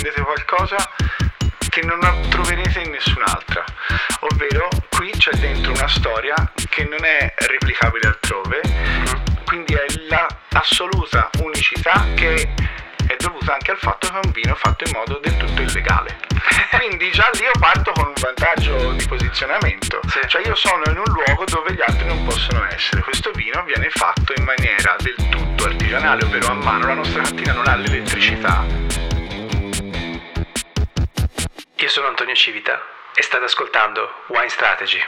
prendete qualcosa che non troverete in nessun'altra, ovvero qui c'è dentro una storia che non è replicabile altrove, quindi è l'assoluta unicità che è dovuta anche al fatto che è un vino fatto in modo del tutto illegale. Quindi già lì io parto con un vantaggio di posizionamento, Sì. cioè io sono in un luogo dove gli altri non possono essere. Questo vino viene fatto in maniera del tutto artigianale, ovvero a mano. La nostra cantina non ha l'elettricità, Io sono Antonio Civita e state ascoltando Wine Strategy.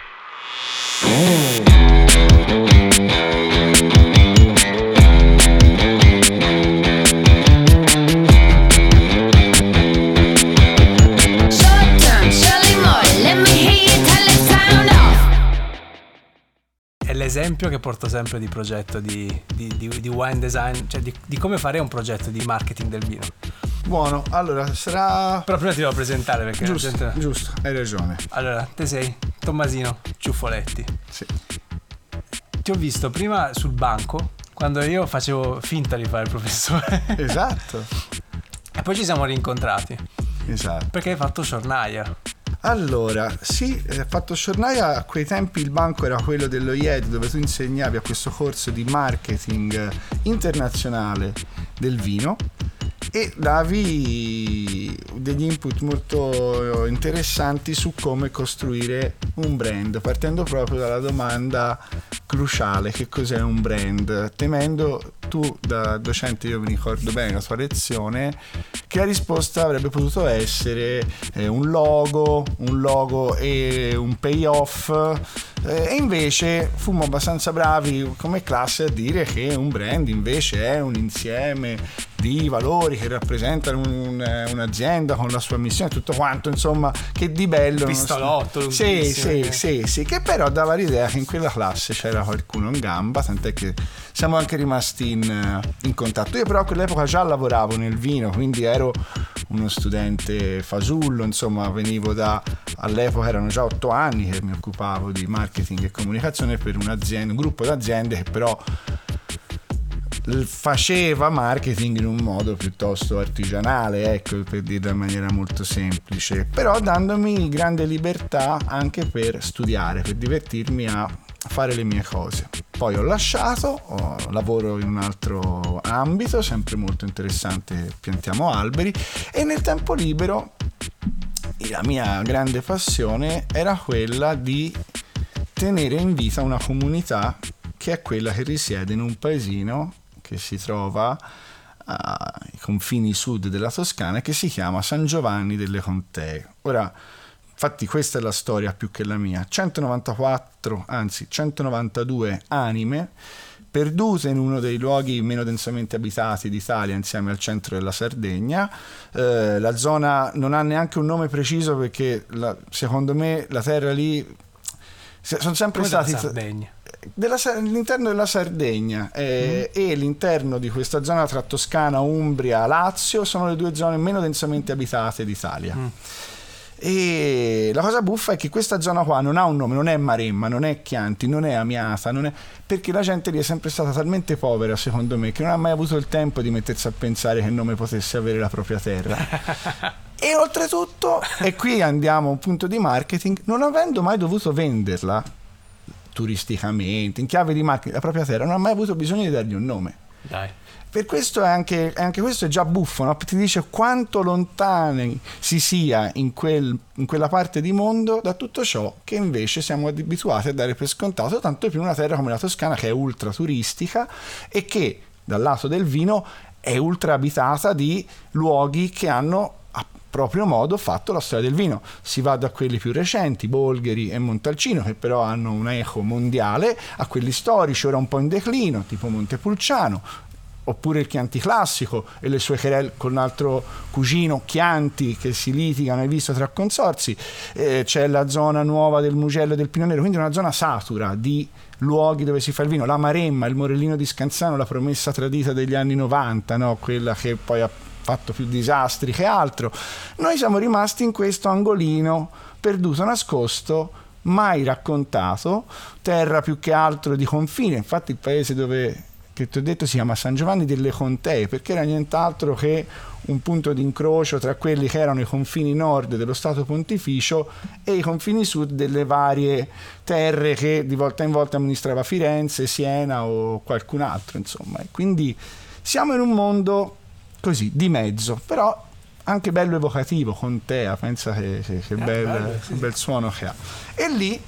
È l'esempio che porto sempre di progetto di, di- di- di wine design, cioè di come fare un progetto di marketing del vino. Buono, allora sarà... Però prima ti devo presentare perché Giusto, gente... giusto, hai ragione. Allora, te sei Tommasino Ciuffoletti. Sì. Ti ho visto prima sul banco quando io facevo finta di fare il professore Esatto, e poi ci siamo rincontrati esatto. perché hai fatto Sciornaia. Allora, sì, ho fatto Sciornaia, a quei tempi il banco era quello dello IED dove tu insegnavi a questo corso di marketing internazionale del vino e davi degli input molto interessanti su come costruire un brand, partendo proprio dalla domanda cruciale che cos'è un brand, temendo tu da docente, io mi ricordo bene la tua lezione, che la risposta avrebbe potuto essere eh, un logo, un logo e un payoff. Eh, e invece fummo abbastanza bravi come classe a dire che un brand invece è un insieme di valori che rappresentano un- un'azienda con la sua missione e tutto quanto insomma che di bello Pistolotto sì lunghissimo, sì sì sì che però dava l'idea che in quella classe c'era qualcuno in gamba tant'è che siamo anche rimasti in, eh, in contatto. Io però a quell'epoca già lavoravo nel vino quindi ero uno studente fasullo insomma venivo da all'epoca erano già otto anni che mi occupavo di marketing e comunicazione per un'azienda un gruppo d'aziende che però faceva marketing in un modo piuttosto artigianale, ecco, per dirla in maniera molto semplice, però dandomi grande libertà anche per studiare, per divertirmi a fare le mie cose. Poi ho lasciato, ho- lavoro in un altro ambito, sempre molto interessante, piantiamo alberi e nel tempo libero la mia grande passione era quella di tenere in vita una comunità che è quella che risiede in un paesino che si trova ai confini sud della Toscana che si chiama San Giovanni delle Contee. Ora, infatti questa è la storia più che la mia. 194, anzi 192 anime perdute in uno dei luoghi meno densamente abitati d'Italia insieme al centro della Sardegna. Eh, la zona non ha neanche un nome preciso perché la- secondo me la terra lì se- sono sempre Come stati Sardegna. Della all'interno della Sardegna eh, e l'interno di questa zona tra Toscana, Umbria, Lazio sono le due zone meno densamente abitate d'Italia. E la cosa buffa è che questa zona qua non ha un nome, non è Maremma, non è Chianti, non è Amiata, non è... perché la gente lì è sempre stata talmente povera, secondo me, che non ha mai avuto il tempo di mettersi a pensare che nome potesse avere la propria terra. e oltretutto, e qui andiamo a un punto di marketing, non avendo mai dovuto venderla turisticamente, in chiave di marketing, la propria terra, non ha mai avuto bisogno di dargli un nome. Dai. Per questo è anche, anche questo è già buffo, no? ti dice quanto lontani si sia in, quel- in quella parte di mondo da tutto ciò che invece siamo abituati a dare per scontato, tanto più una terra come la Toscana che è ultra turistica e che dal lato del vino è ultra abitata di luoghi che hanno proprio modo fatto la storia del vino. Si va da quelli più recenti, Bolgheri e Montalcino, che però hanno un eco mondiale, a quelli storici, ora un po' in declino, tipo Montepulciano, oppure il Chianti classico e le sue querelle con un altro cugino Chianti che si litigano, hai visto, tra consorzi. Eh, c'è la zona nuova del Mugello e del Pino Nero, quindi una zona satura di luoghi dove si fa il vino, la Maremma, il Morellino di Scanzano, la promessa tradita degli anni 90, no? quella che poi ha fatto più disastri che altro. Noi siamo rimasti in questo angolino perduto, nascosto, mai raccontato, terra più che altro di confine, infatti il paese dove che ti ho detto si chiama San Giovanni delle Contee, perché era nient'altro che un punto di incrocio tra quelli che erano i confini nord dello Stato Pontificio e i confini sud delle varie terre che di volta in volta amministrava Firenze, Siena o qualcun altro, insomma. E quindi siamo in un mondo così, di mezzo, però anche bello evocativo, Contea, pensa che, che, che bel, bello, sì, che bel suono che ha. E lì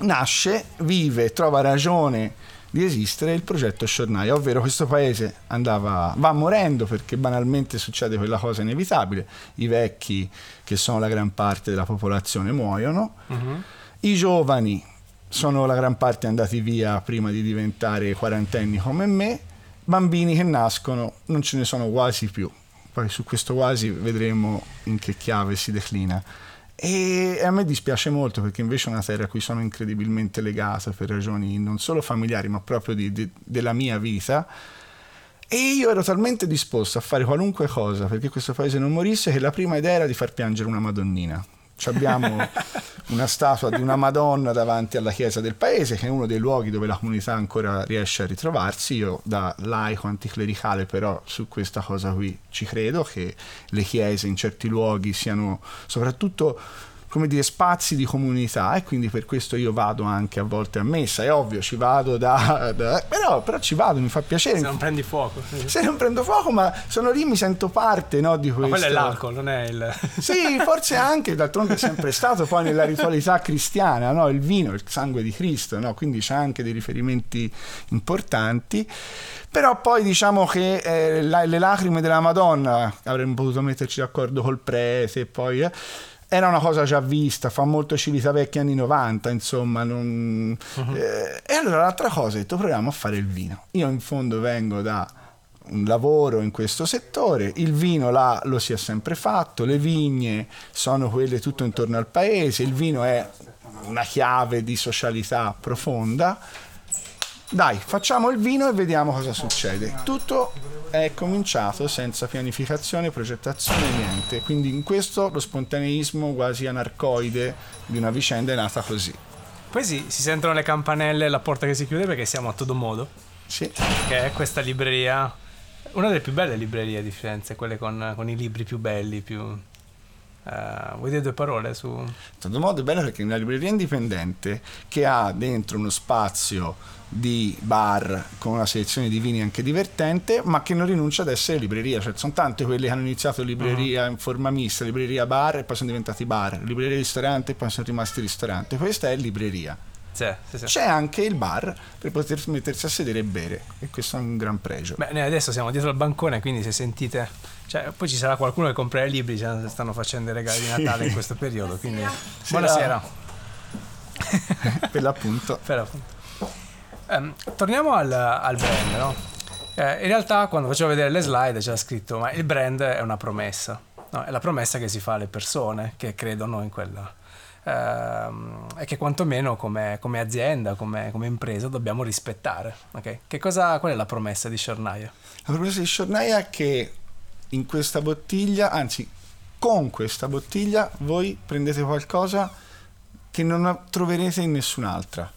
nasce, vive, trova ragione di esistere il progetto Sciornaia, ovvero questo paese andava, va morendo perché banalmente succede quella cosa inevitabile, i vecchi che sono la gran parte della popolazione muoiono, i giovani sono la gran parte andati via prima di diventare quarantenni come me, bambini che nascono non ce ne sono quasi più, poi su questo quasi vedremo in che chiave si declina. E a me dispiace molto perché invece è una terra a cui sono incredibilmente legato per ragioni non solo familiari ma proprio di- di- della mia vita. E io ero talmente disposto a fare qualunque cosa perché questo paese non morisse che la prima idea era di far piangere una Madonnina. Ci abbiamo una statua di una Madonna davanti alla chiesa del paese, che è uno dei luoghi dove la comunità ancora riesce a ritrovarsi. Io da laico anticlericale però su questa cosa qui ci credo, che le chiese in certi luoghi siano soprattutto come dire, spazi di comunità e quindi per questo io vado anche a volte a messa, è ovvio, ci vado da... da- però, però ci vado, mi fa piacere. Se non prendi fuoco. Se non prendo fuoco, ma sono lì, mi sento parte no, di Ma questo. quello è l'alcol, non è il... Sì, forse anche, d'altronde è sempre stato poi nella ritualità cristiana, no? il vino, il sangue di Cristo, no? quindi c'è anche dei riferimenti importanti. Però poi diciamo che eh, la- le lacrime della Madonna, avremmo potuto metterci d'accordo col prete, poi... eh, era una cosa già vista, fa molto Civitavecchia anni 90, insomma. non- eh, e allora l'altra cosa, ho detto proviamo a fare il vino. Io in fondo vengo da un lavoro in questo settore, il vino là lo si è sempre fatto, le vigne sono quelle tutto intorno al paese, il vino è una chiave di socialità profonda. Dai, facciamo il vino e vediamo cosa succede. Tutto è cominciato senza pianificazione, progettazione, niente. Quindi in questo lo spontaneismo quasi anarcoide di una vicenda è nata così. Poi si, si sentono le campanelle e la porta che si chiude perché siamo a Todomodo, Sì. che è questa libreria, una delle più belle librerie di Firenze, quelle con, con i libri più belli, più... eh, vuoi dire due parole su... Todo modo è bello perché è una libreria indipendente che ha dentro uno spazio di bar con una selezione di vini anche divertente, ma che non rinuncia ad essere libreria. Cioè, sono tante quelle che hanno iniziato libreria in forma mista, libreria bar e poi sono diventati bar, libreria ristorante e poi sono rimasti ristorante. Questa è libreria. Sì, sì, sì. C'è anche il bar per poter mettersi a sedere e bere, e questo è un gran pregio. Beh, noi adesso siamo dietro al bancone, quindi se sentite... Cioè, poi ci sarà qualcuno che comprerà i libri, cioè, stanno facendo i regali di Natale in questo periodo, quindi... Buonasera. per l'appunto. Per appunto. Ehm, torniamo al, al brand, no? Eh, in realtà quando facevo vedere le slide c'era scritto ma il brand è una promessa, no? è la promessa che si fa alle persone che credono in quella ehm, e che quantomeno come, come azienda, come, come impresa dobbiamo rispettare. ok? Che cosa, qual è la promessa di Sciornaia? La promessa di Sciornaia è che in questa bottiglia, anzi con questa bottiglia, voi prendete qualcosa che non troverete in nessun'altra.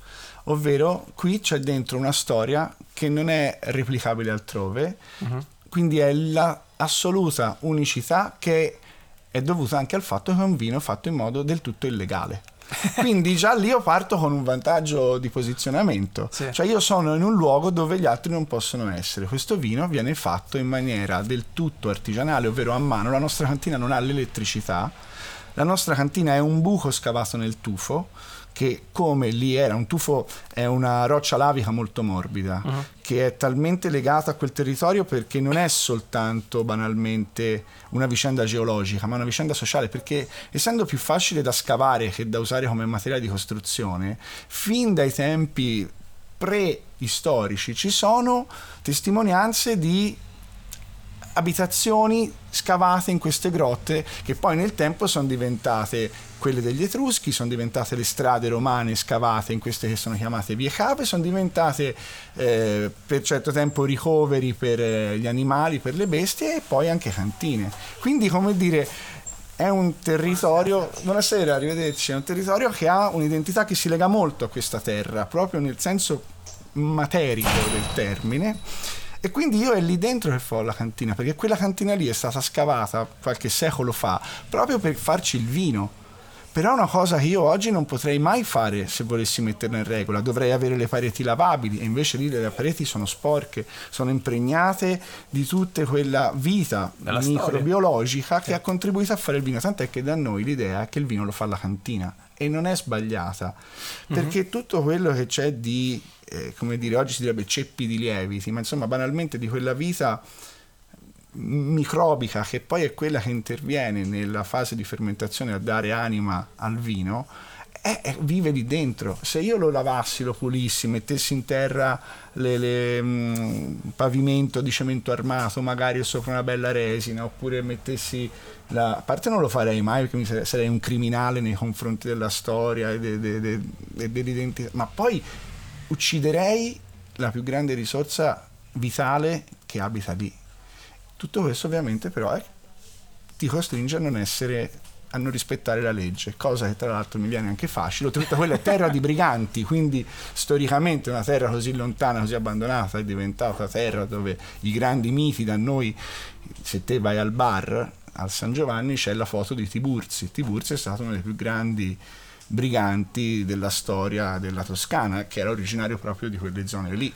Ovvero qui c'è dentro una storia che non è replicabile altrove, quindi è l'assoluta unicità che è dovuta anche al fatto che è un vino fatto in modo del tutto illegale. Quindi già lì io parto con un vantaggio di posizionamento, Sì. cioè io sono in un luogo dove gli altri non possono essere. Questo vino viene fatto in maniera del tutto artigianale, ovvero a mano. La nostra cantina non ha l'elettricità, la nostra cantina è un buco scavato nel tufo che come lì era un tufo è una roccia lavica molto morbida che è talmente legata a quel territorio perché non è soltanto banalmente una vicenda geologica ma una vicenda sociale perché essendo più facile da scavare che da usare come materiale di costruzione fin dai tempi preistorici ci sono testimonianze di abitazioni scavate in queste grotte che poi nel tempo sono diventate quelle degli Etruschi, sono diventate le strade romane scavate in queste che sono chiamate vie cave, sono diventate eh, per certo tempo ricoveri per eh, gli animali, per le bestie e poi anche cantine. Quindi come dire è un territorio, buonasera, arrivederci, è un territorio che ha un'identità che si lega molto a questa terra, proprio nel senso materico del termine. E quindi io è lì dentro che fo la cantina, perché quella cantina lì è stata scavata qualche secolo fa proprio per farci il vino. Però è una cosa che io oggi non potrei mai fare se volessi metterla in regola. Dovrei avere le pareti lavabili e invece lì le pareti sono sporche, sono impregnate di tutta quella vita Della storia. microbiologica che ha contribuito a fare il vino. Tant'è che da noi l'idea è che il vino lo fa la cantina e non è sbagliata perché tutto quello che c'è di, eh, come dire, oggi si direbbe ceppi di lieviti, ma insomma banalmente di quella vita microbica che poi è quella che interviene nella fase di fermentazione a dare anima al vino è- vive lì dentro. Se io lo lavassi, lo pulissi mettessi in terra le, le, mm, pavimento di cemento armato magari sopra una bella resina oppure mettessi la... a parte non lo farei mai perché mi sare- sarei un criminale nei confronti della storia e de- de- de- dell'identità ma poi ucciderei la più grande risorsa vitale che abita lì. Tutto questo ovviamente però è- ti costringe a non essere a non rispettare la legge, cosa che tra l'altro mi viene anche facile, tutta quella è terra di briganti, quindi storicamente una terra così lontana, così abbandonata è diventata terra dove i grandi miti da noi, se te vai al bar al San Giovanni c'è la foto di Tiburzi, Tiburzi è stato uno dei più grandi briganti della storia della Toscana, che era originario proprio di quelle zone lì.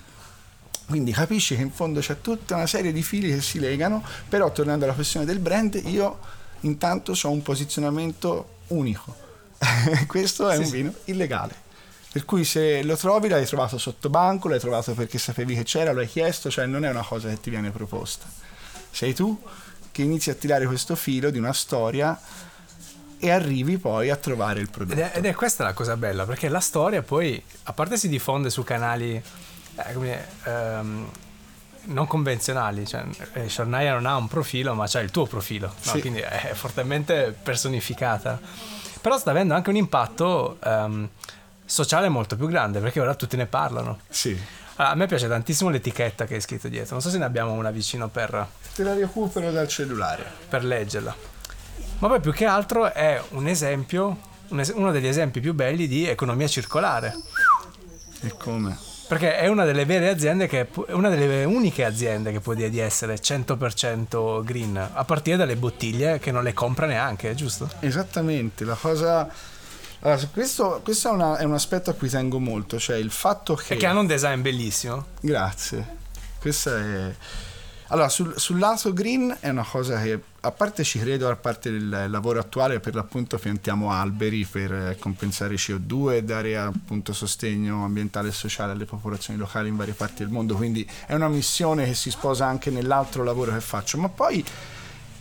Quindi capisci che in fondo c'è tutta una serie di fili che si legano, però tornando alla questione del brand, io intanto ho un posizionamento unico. Questo è un vino illegale. Per cui se lo trovi l'hai trovato sotto banco, l'hai trovato perché sapevi che c'era, lo hai chiesto, cioè non è una cosa che ti viene proposta. Sei tu che inizi a tirare questo filo di una storia e arrivi poi a trovare il prodotto. Ed è, ed è questa la cosa bella, perché la storia poi, a parte si diffonde su canali eh, dire, ehm, non convenzionali, cioè eh, Shornaya non ha un profilo, ma c'ha il tuo profilo, no? Sì. quindi è fortemente personificata. Però sta avendo anche un impatto ehm, sociale molto più grande, perché ora tutti ne parlano. Sì. Allora, a me piace tantissimo l'etichetta che è scritto dietro, non so se ne abbiamo una vicino per, Te la recupero dal cellulare. per leggerla. Ma poi più che altro è un esempio, un es- uno degli esempi più belli di economia circolare. E come? Perché è una delle vere aziende che è una delle uniche aziende che può dire di essere 100% green, a partire dalle bottiglie che non le compra neanche, giusto? Esattamente, la cosa... Allora, questo, questo è, una- è un aspetto a cui tengo molto, cioè il fatto che... Che hanno un design bellissimo. Grazie. Questa è... Allora, sul, sul lato green è una cosa che, a parte ci credo, a parte il lavoro attuale, per l'appunto piantiamo alberi per eh, compensare CO2 e dare appunto sostegno ambientale e sociale alle popolazioni locali in varie parti del mondo, quindi è una missione che si sposa anche nell'altro lavoro che faccio, ma poi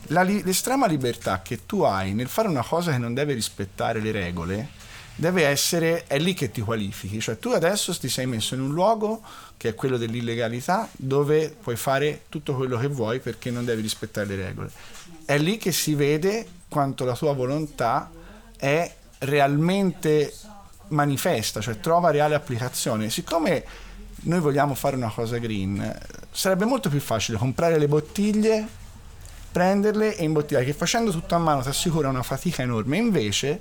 la l'estrema libertà che tu hai nel fare una cosa che non deve rispettare le regole deve essere, è lì che ti qualifichi, cioè tu adesso ti sei messo in un luogo che è quello dell'illegalità dove puoi fare tutto quello che vuoi perché non devi rispettare le regole. È lì che si vede quanto la tua volontà è realmente manifesta, cioè trova reale applicazione. Siccome noi vogliamo fare una cosa green, sarebbe molto più facile comprare le bottiglie, prenderle e imbottigliare, che facendo tutto a mano ti assicura una fatica enorme. Invece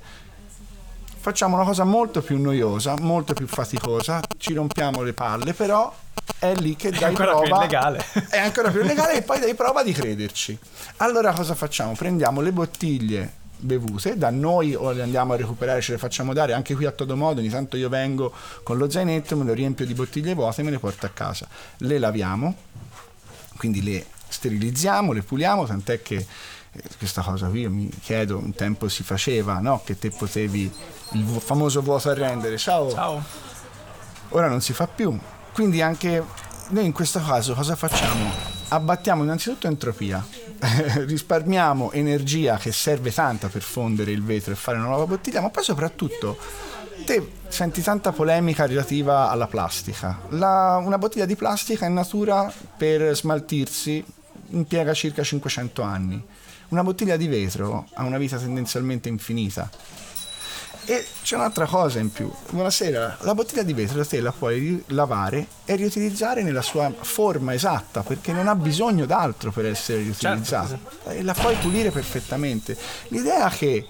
facciamo una cosa molto più noiosa, molto più faticosa, ci rompiamo le palle, però è lì che dai ancora più prova illegale. è ancora più illegale e poi dai prova di crederci. Allora cosa facciamo? Prendiamo le bottiglie bevute da noi o le andiamo a recuperare, ce le facciamo dare anche qui a todo modo, ogni tanto io vengo con lo zainetto, me lo riempio di bottiglie vuote e me le porto a casa. Le laviamo, quindi le sterilizziamo, le puliamo, tant'è che questa cosa qui io mi chiedo, un tempo si faceva, no? Che te potevi il famoso vuoto a rendere. Ciao. Ciao. Ora non si fa più. Quindi anche noi in questo caso cosa facciamo? Abbattiamo innanzitutto entropia, risparmiamo energia che serve tanta per fondere il vetro e fare una nuova bottiglia, ma poi soprattutto te senti tanta polemica relativa alla plastica. La- una bottiglia di plastica in natura per smaltirsi impiega circa 500 anni. Una bottiglia di vetro ha una vita tendenzialmente infinita. E c'è un'altra cosa in più. Buonasera, la bottiglia di vetro te la puoi lavare e riutilizzare nella sua forma esatta perché non ha bisogno d'altro per essere riutilizzata. E la puoi pulire perfettamente. L'idea che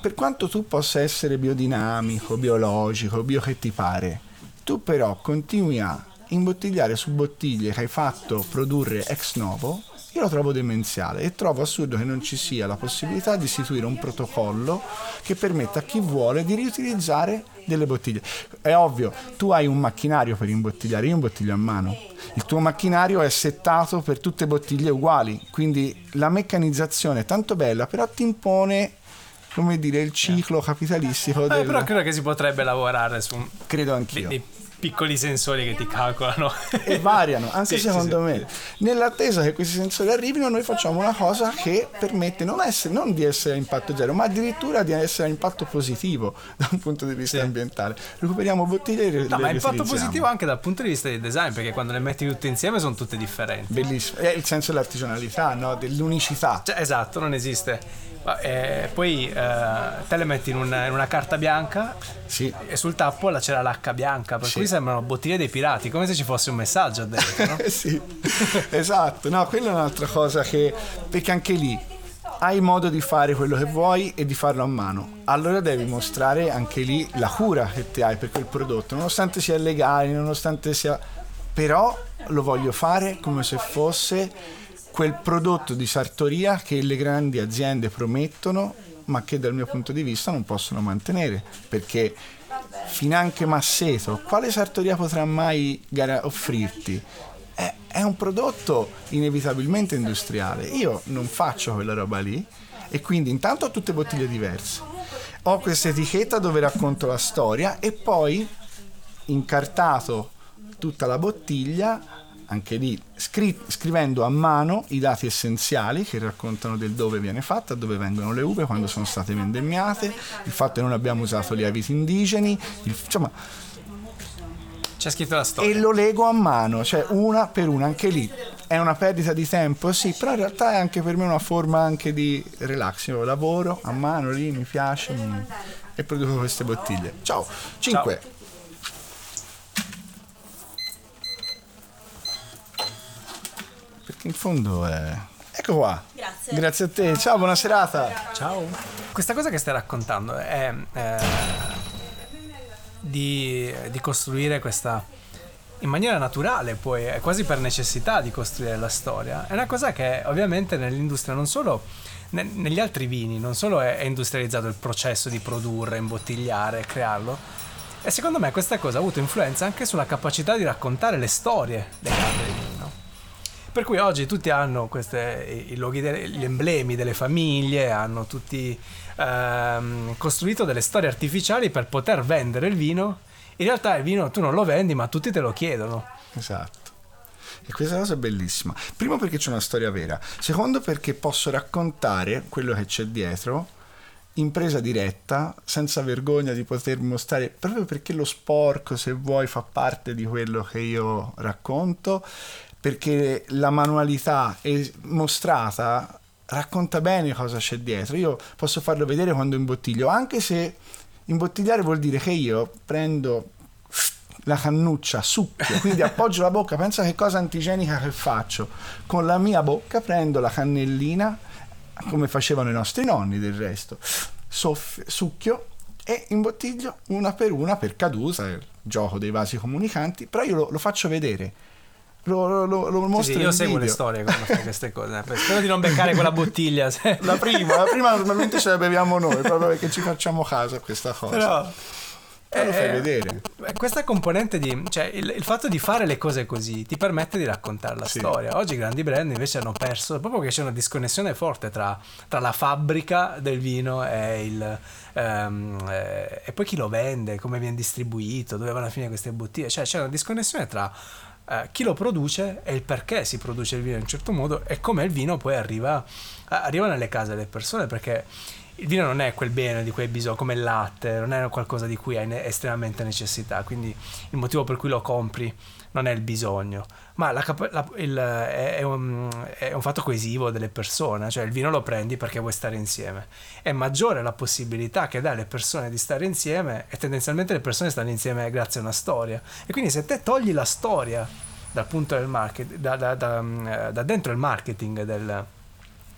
per quanto tu possa essere biodinamico, biologico, bio che ti pare, tu però continui a imbottigliare su bottiglie che hai fatto produrre ex novo, io lo trovo demenziale e trovo assurdo che non ci sia la possibilità di istituire un protocollo che permetta a chi vuole di riutilizzare delle bottiglie. È ovvio, tu hai un macchinario per imbottigliare, io imbottiglio a mano. Il tuo macchinario è settato per tutte bottiglie uguali, quindi la meccanizzazione è tanto bella, però ti impone come dire il ciclo capitalistico Eh, del però credo che si potrebbe lavorare su un- credo anch'io. dei piccoli sensori che ti calcolano. e variano, anche Sì, sì, secondo sì. me. Nell'attesa che questi sensori arrivino, noi facciamo una cosa che permette non, essere- non di essere a impatto zero, ma addirittura di essere a impatto positivo da un punto di vista Sì. ambientale. Recuperiamo bottiglie e le No, ma è impatto positivo anche dal punto di vista del design, perché quando le metti tutte insieme sono tutte differenti. Bellissimo, è il senso dell'artigianalità, no? dell'unicità. Cioè, esatto, non esiste. Eh, poi eh, te le metti in una, in una carta bianca Sì. e sul tappo là c'era l'H bianca, per Sì. cui sembrano bottiglie dei pirati, come se ci fosse un messaggio dentro. no? Eh sì, esatto, no, quella è un'altra cosa che, perché anche lì hai modo di fare quello che vuoi e di farlo a mano, allora devi mostrare anche lì la cura che ti hai per quel prodotto, nonostante sia legale, nonostante sia... però lo voglio fare come se fosse quel prodotto di sartoria che le grandi aziende promettono ma che dal mio punto di vista non possono mantenere perché finanche Masseto, quale sartoria potrà mai gara- offrirti? È, è un prodotto inevitabilmente industriale. Io non faccio quella roba lì e quindi intanto ho tutte bottiglie diverse. Ho questa etichetta dove racconto la storia e poi incartato tutta la bottiglia, anche lì scri- scrivendo a mano i dati essenziali che raccontano del dove viene fatta, dove vengono le uve, quando sono state vendemmiate, il fatto che non abbiamo usato lieviti indigeni, il- insomma, C'è scritto la storia. e lo lego a mano, cioè una per una, anche lì è una perdita di tempo, sì, però in realtà è anche per me una forma anche di relax. Io lavoro a mano lì, mi piace mi- e produco queste bottiglie. Ciao, 5. In fondo è... Ecco qua. Grazie. Grazie a te. Ciao, buona serata. Ciao. Questa cosa che stai raccontando è eh, di, di costruire questa in maniera naturale, poi è quasi per necessità di costruire la storia. È una cosa che ovviamente nell'industria non solo ne- negli altri vini, non solo è, è industrializzato il processo di produrre, imbottigliare, crearlo. E secondo me questa cosa ha avuto influenza anche sulla capacità di raccontare le storie legate ai vini. no? Per cui oggi tutti hanno queste, i loghi, de- gli emblemi delle famiglie, hanno tutti ehm, costruito delle storie artificiali per poter vendere il vino. In realtà il vino tu non lo vendi, ma tutti te lo chiedono. Esatto. E questa cosa è bellissima. Primo perché c'è una storia vera. Secondo perché posso raccontare quello che c'è dietro in presa diretta, senza vergogna di poter mostrare, proprio perché lo sporco, se vuoi, fa parte di quello che io racconto, perché la manualità è mostrata racconta bene cosa c'è dietro. Io posso farlo vedere quando imbottiglio, anche se imbottigliare vuol dire che io prendo la cannuccia, succhio, quindi appoggio la bocca, pensa che cosa antigenica che faccio. Con la mia bocca prendo la cannellina, come facevano i nostri nonni del resto, soffio, succhio e imbottiglio una per una per caduta, il gioco dei vasi comunicanti, però io lo, lo faccio vedere. Lo, lo, lo, lo Sì, io seguo le video. storie quando fai queste cose. eh. Spero di non beccare quella bottiglia. se- La prima, la prima normalmente ce la beviamo noi, proprio perché ci facciamo caso a questa cosa. Però Però lo fai eh, vedere. eh, Questa componente di, cioè il, il fatto di fare le cose così ti permette di raccontare la Sì. storia. Oggi i grandi brand invece hanno perso, proprio che c'è una disconnessione forte tra, tra la fabbrica del vino e, il, ehm, eh, e poi chi lo vende, come viene distribuito, dove vanno a finire queste bottiglie. Cioè c'è una disconnessione tra eh, chi lo produce e il perché si produce il vino in un certo modo e come il vino poi arriva, arriva nelle case delle persone perché il vino non è quel bene di cui hai bisogno, come il latte, non è qualcosa di cui hai estremamente necessità, quindi il motivo per cui lo compri non è il bisogno, ma la la- il- è, un, è un fatto coesivo delle persone, cioè il vino lo prendi perché vuoi stare insieme. È maggiore la possibilità che dà alle persone di stare insieme e tendenzialmente le persone stanno insieme grazie a una storia. E quindi se te togli la storia dal punto del market, da, da- da- mm, da dentro il marketing del,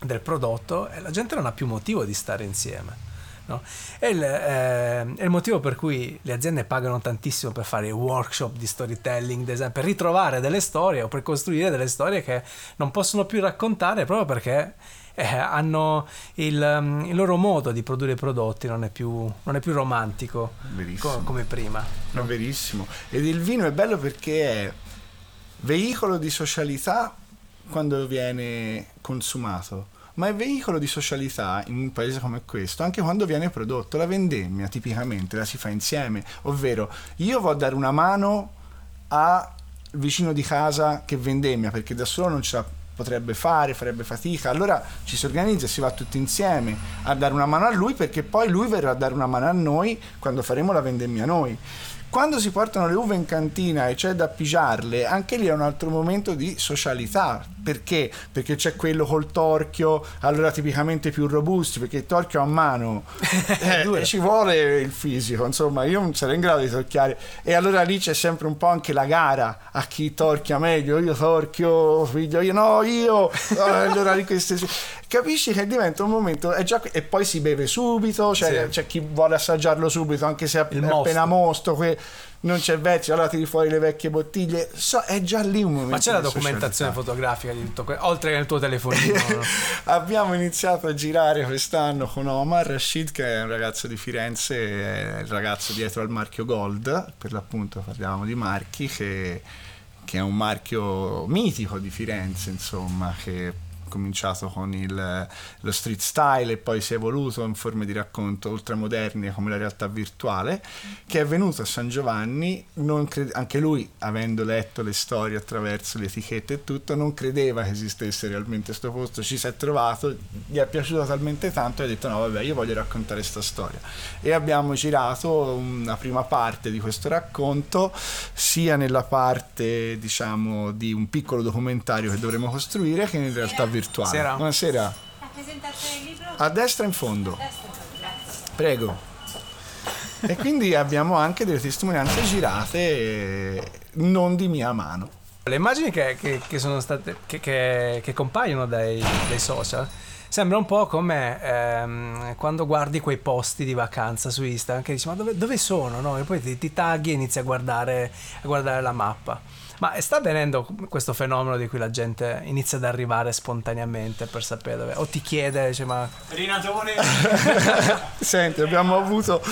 del prodotto, eh, la gente non ha più motivo di stare insieme. No? È, il, eh, è il motivo per cui le aziende pagano tantissimo per fare workshop di storytelling, design, per ritrovare delle storie o per costruire delle storie che non possono più raccontare proprio perché eh, hanno il, um, il loro modo di produrre i prodotti non è più, non è più romantico co- come prima. È verissimo. Ed il vino è bello perché è veicolo di socialità quando viene consumato, ma è veicolo di socialità in un paese come questo anche quando viene prodotto. La vendemmia tipicamente la si fa insieme, ovvero io vado a dare una mano al vicino di casa che vendemmia perché da solo non ce la potrebbe fare, farebbe fatica, allora ci si organizza e si va tutti insieme a dare una mano a lui perché poi lui verrà a dare una mano a noi quando faremo la vendemmia noi. Quando si portano le uve in cantina e c'è da pigiarle, anche lì è un altro momento di socialità. Perché? Perché c'è quello col torchio, allora tipicamente più robusti, perché il torchio a mano eh, ci vuole il fisico, insomma, io non sarei in grado di torchiare. E allora lì c'è sempre un po' anche la gara a chi torchia meglio. Io torchio, figlio, io no, io. Allora lì queste capisci che diventa un momento è già, e poi si beve subito cioè, Sì. c'è chi vuole assaggiarlo subito anche se è Il è mosto. appena mosto que- non c'è vecchio allora tiri fuori le vecchie bottiglie so, è già lì un momento Ma c'è la documentazione socialità. fotografica di tutto questo, oltre che nel tuo telefonino. no? abbiamo iniziato a girare quest'anno con Omar Rashid che è un ragazzo di Firenze è il ragazzo dietro al marchio Gold per l'appunto parliamo di marchi che, che è un marchio mitico di Firenze insomma che cominciato con il- lo street style e poi si è evoluto in forme di racconto ultramoderne come la realtà virtuale che è venuto a San Giovanni. Cre- anche lui avendo letto le storie attraverso le etichette e tutto non credeva che esistesse realmente questo posto. Ci si è trovato gli è piaciuto talmente tanto e ha detto no vabbè io voglio raccontare questa storia. E abbiamo girato una prima parte di questo racconto sia nella parte diciamo di un piccolo documentario che dovremo costruire che in realtà virtuale Sera. buonasera La presentazione del libro? a destra in fondo Destra. Prego. E quindi abbiamo anche delle testimonianze girate non di mia mano. Le immagini che, che- che sono state che, che- che compaiono dai, dai social sembra un po' come ehm, quando guardi quei posti di vacanza su Instagram che dici ma dove, dove sono? No? E poi ti, ti tagli e inizi a guardare, a guardare la mappa. Ma sta avvenendo questo fenomeno di cui la gente inizia ad arrivare spontaneamente per sapere dove o ti chiede, dice ma Senti, abbiamo avuto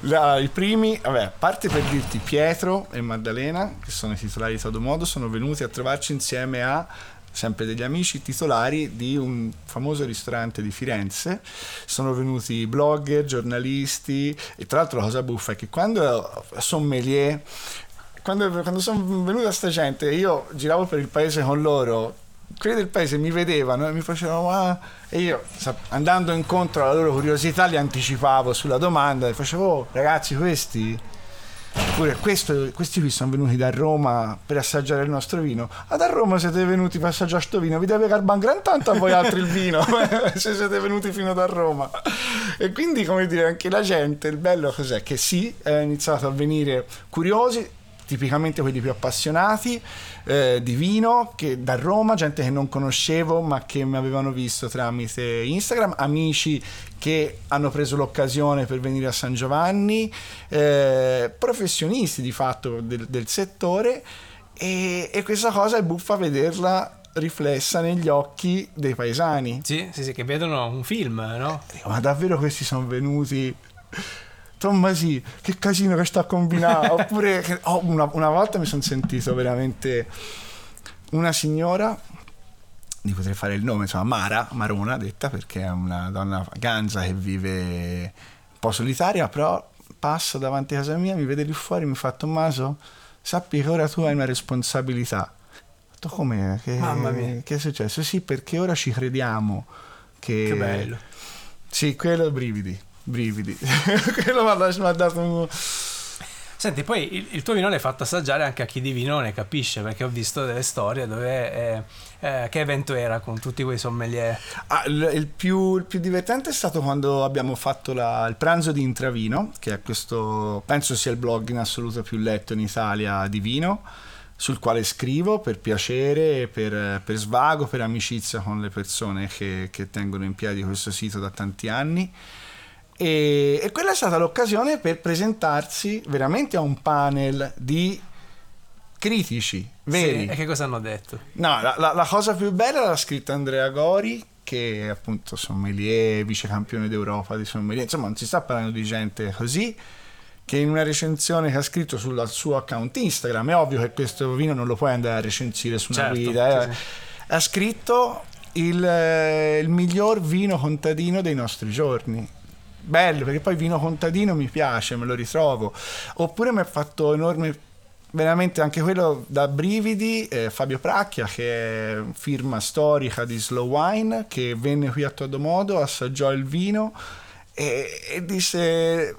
la- i primi, vabbè, a parte per dirti Pietro e Maddalena, che sono i titolari di Todo Modo, sono venuti a trovarci insieme a sempre degli amici titolari di un famoso ristorante di Firenze. Sono venuti blogger, giornalisti e tra l'altro la cosa buffa è che quando sommelier quando, quando sono venuta sta gente io giravo per il paese con loro quelli del paese mi vedevano e mi facevano "Ah", e io andando incontro alla loro curiosità li anticipavo sulla domanda e facevo "Oh, ragazzi questi Pure questo- questi qui sono venuti da Roma per assaggiare il nostro vino. Ah, da Roma siete venuti per assaggiare sto vino, vi deve carban gran tanto a voi altri il vino, se siete venuti fino da Roma. E quindi, come dire, anche la gente, il bello cos'è? Che sì, è iniziato a venire curiosi, tipicamente quelli più appassionati eh, di vino, che da Roma, gente che non conoscevo ma che mi avevano visto tramite Instagram, amici che hanno preso l'occasione per venire a San Giovanni, eh, professionisti di fatto del, del settore e, e questa cosa è buffa vederla riflessa negli occhi dei paesani. sì, sì, sì, che vedono un film, no? Dico, ma davvero questi sono venuti? Tommasi, che casino che sta a combinare. Oppure che- oh, una, una volta mi sono sentito veramente una signora, di potrei fare il nome, insomma, Mara, Marona detta, perché è una donna ganza che vive un po' solitaria, però passa davanti a casa mia, mi vede lì fuori, mi fa Tommaso, sappi che ora tu hai una responsabilità. Ho detto come? Che, Mamma mia. che è successo? Sì, perché ora ci crediamo che... Che bello. Sì, quello brividi, brividi. quello mi ha dato un... Senti, poi il, il tuo vino l'hai fatto assaggiare anche a chi di vino ne capisce, perché ho visto delle storie dove... eh, eh, che evento era con tutti quei sommelier? Ah, il, il più, il più divertente è stato quando abbiamo fatto la- il pranzo di Intravino, che è questo, penso sia il blog in assoluto più letto in Italia di vino, sul quale scrivo per piacere, per, per svago, per amicizia con le persone che, che tengono in piedi questo sito da tanti anni. E, e quella è stata l'occasione per presentarsi veramente a un panel di critici veri. Sì, e che cosa hanno detto? No, la, la- la cosa più bella l'ha scritta Andrea Gori, che è appunto sommelier, vicecampione d'Europa di sommelier. Insomma, non si sta parlando di gente così. Che in una recensione che ha scritto sul suo account Instagram, è ovvio che questo vino non lo puoi andare a recensire su una Certo, guida, eh. sì, ha scritto il, eh, il miglior vino contadino dei nostri giorni. Bello, perché poi vino contadino mi piace, me lo ritrovo. Oppure mi ha fatto enorme veramente anche quello da brividi eh, Fabio Pracchia che è firma storica di Slow Wine che venne qui a Todomodo assaggiò il vino e, e disse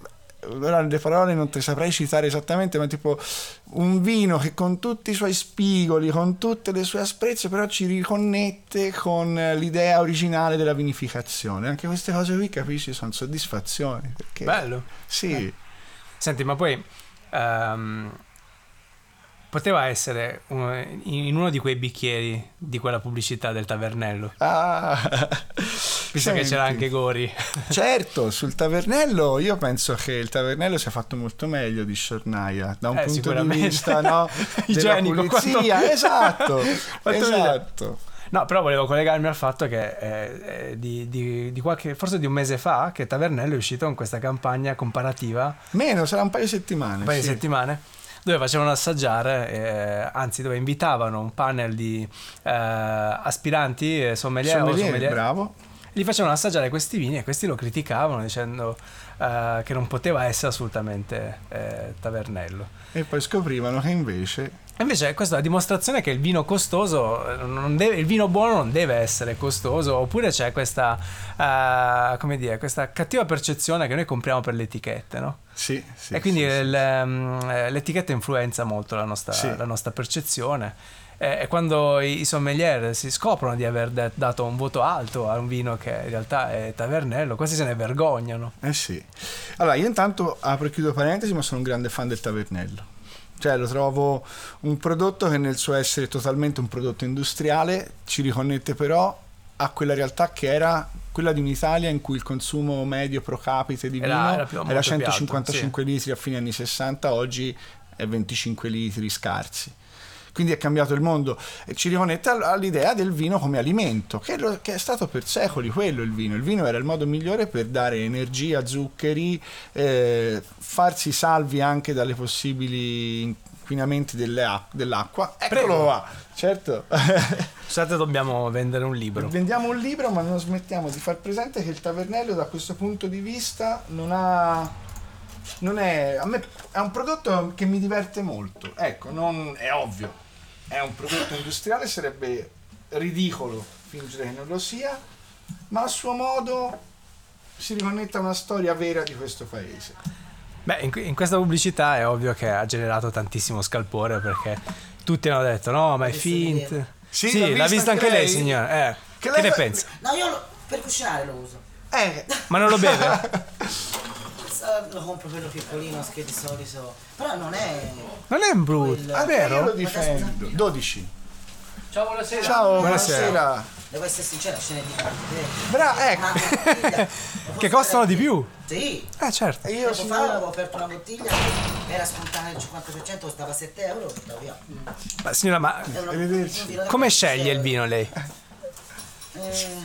ora le parole non te saprei citare esattamente ma tipo un vino che con tutti i suoi spigoli con tutte le sue asprezze però ci riconnette con eh, l'idea originale della vinificazione. Anche queste cose qui capisci sono soddisfazioni perché Bello. sì. Senti, ma poi ehm, poteva essere uno- in uno di quei bicchieri di quella pubblicità del tavernello, Ah, visto che c'era senti. anche Gori. Certo, sul tavernello io penso che il tavernello sia fatto molto meglio di Sciornaia da un Eh, punto di vista no, Igienico, pulizia, quanto- esatto, Quanto esatto. No, però volevo collegarmi al fatto che eh, eh, di, di- di qualche, forse di un mese fa, che Tavernello è uscito con questa campagna comparativa, Meno, sarà un paio di settimane. un paio di sì. settimane, dove facevano assaggiare, eh, anzi dove invitavano un panel di eh, aspiranti, sommelier, Sommelier, sommelier, bravo. li facevano assaggiare questi vini e questi lo criticavano dicendo eh, che non poteva essere assolutamente eh, Tavernello. E poi scoprivano che invece Invece questa è la dimostrazione che il vino costoso, eh, non deve- il vino buono non deve essere costoso, oppure c'è questa, come dire, questa cattiva percezione che noi compriamo per le etichette, no? sì, sì, e quindi sì, sì. il, ehm, eh, l'etichetta influenza molto la nostra, Sì. la nostra percezione. E, e quando i, i sommelier si scoprono di aver de- dato un voto alto a un vino che in realtà è tavernello, questi se ne vergognano. Eh sì. Allora, io intanto apro e chiudo parentesi, ma sono un grande fan del tavernello. Cioè, lo trovo un prodotto che nel suo essere totalmente un prodotto industriale ci riconnette però a quella realtà che era quella di un'Italia in cui il consumo medio pro capite di Era- vino era era, alto, 155 litri a fine anni 60, oggi è 25 litri scarsi. Quindi è cambiato il mondo e ci riconnette all- all'idea del vino come alimento, che, lo- che è stato per secoli quello il vino. Il vino era il modo migliore per dare energia, zuccheri, eh, farsi salvi anche dalle possibili inquinamenti delle ac- dell'acqua. Eccolo qua, certo. Scusate, dobbiamo vendere un libro. Vendiamo un libro, ma non smettiamo di far presente che il tavernello da questo punto di vista non ha non è a me è un prodotto che mi diverte molto. Ecco, non è ovvio. È un prodotto industriale, sarebbe ridicolo fingere che non lo sia, ma a suo modo si riconnette a una storia vera di questo paese. Beh, in, in questa pubblicità è ovvio che ha generato tantissimo scalpore perché tutti hanno detto no, ma è finto. Sì, Sì, l'ha vista anche lei, lei? signora. Eh, Che che, lei ne fa- pensa? No, io lo- per cucinare lo uso. Eh, Ma non lo beve? Eh, Lo compro quello piccolino che di solito. Però non è. Non è brutto, Quel- è anche io lo vero? difendo. 12. Ciao, buonasera. Ciao, Buonasera. buonasera. Devo essere sincero, ce n'è di parte. Bra, ecco. Che costano di più? Sì. Eh, certo. Io Tempo fa signora, avevo aperto una bottiglia, era spontanea al 50%, costava 7 euro, via. Ma signora, ma come 15 sceglie il vino lei? Eh,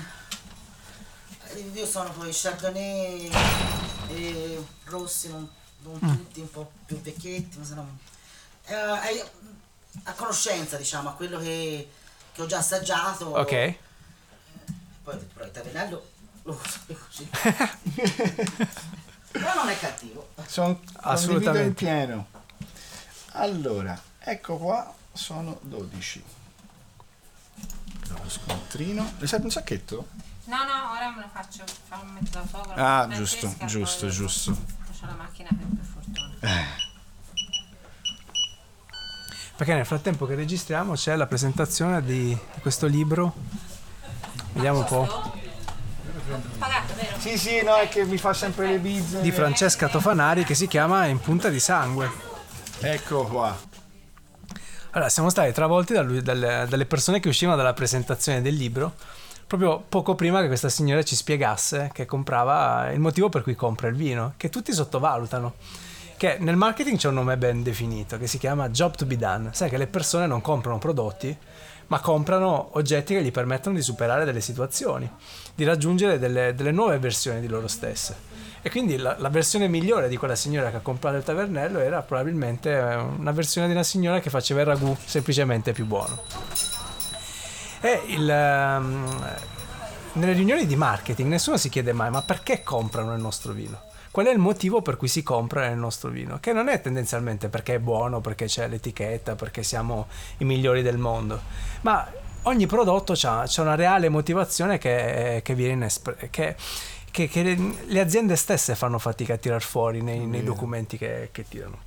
io sono poi Chardonnay e rossi, non, non Mm. tutti, un po' più vecchietti, ma se no... Eh, eh, a conoscenza, diciamo, a quello che, che ho già assaggiato. Ok. Poi però il tavernello lo uso così. però non è cattivo. sono Assolutamente. in pieno. Allora, ecco qua, sono 12. Lo scontrino. Le serve un sacchetto? No, no, ora me lo faccio, fa un da fuoco. Ah, giusto, giusto, poi giusto. C'ho la macchina per, per fortuna. Perché nel frattempo che registriamo c'è la presentazione di, di questo libro. Vediamo un po'. Pagato, vero? Sì, sì, no, è che mi fa sempre le bizze. Di Francesca Tofanari che si chiama In punta di sangue. Ecco qua. Allora, siamo stati travolti da lui- dalle, dalle persone che uscivano dalla presentazione del libro proprio poco prima che questa signora ci spiegasse che comprava il motivo per cui compra il vino, che tutti sottovalutano. Che nel marketing c'è un nome ben definito che si chiama job to be done. Sai che le persone non comprano prodotti, ma comprano oggetti che gli permettono di superare delle situazioni, di raggiungere delle, delle nuove versioni di loro stesse. E quindi la, la versione migliore di quella signora che ha comprato il tavernello era probabilmente eh, una versione di una signora che faceva il ragù semplicemente più buono. E il, ehm, nelle riunioni di marketing nessuno si chiede mai ma perché comprano il nostro vino? Qual è il motivo per cui si compra il nostro vino? Che non è tendenzialmente perché è buono, perché c'è l'etichetta, perché siamo i migliori del mondo, ma ogni prodotto ha una reale motivazione che, che viene inespre- che, che, che le, le aziende stesse fanno fatica a tirar fuori nei, nei documenti che, che tirano.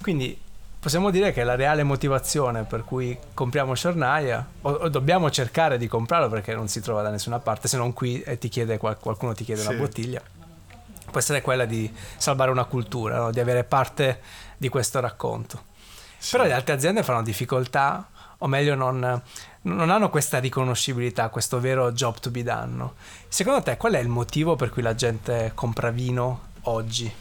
Quindi possiamo dire che la reale motivazione per cui compriamo Cernaia, o, o dobbiamo cercare di comprarlo perché non si trova da nessuna parte, se non qui e ti chiede, qual- qualcuno ti chiede Sì. una bottiglia, può essere quella di salvare una cultura, no? di avere parte di questo racconto. Però le altre aziende fanno difficoltà, o meglio non, non hanno questa riconoscibilità, questo vero job to be done. Secondo te qual è il motivo per cui la gente compra vino oggi?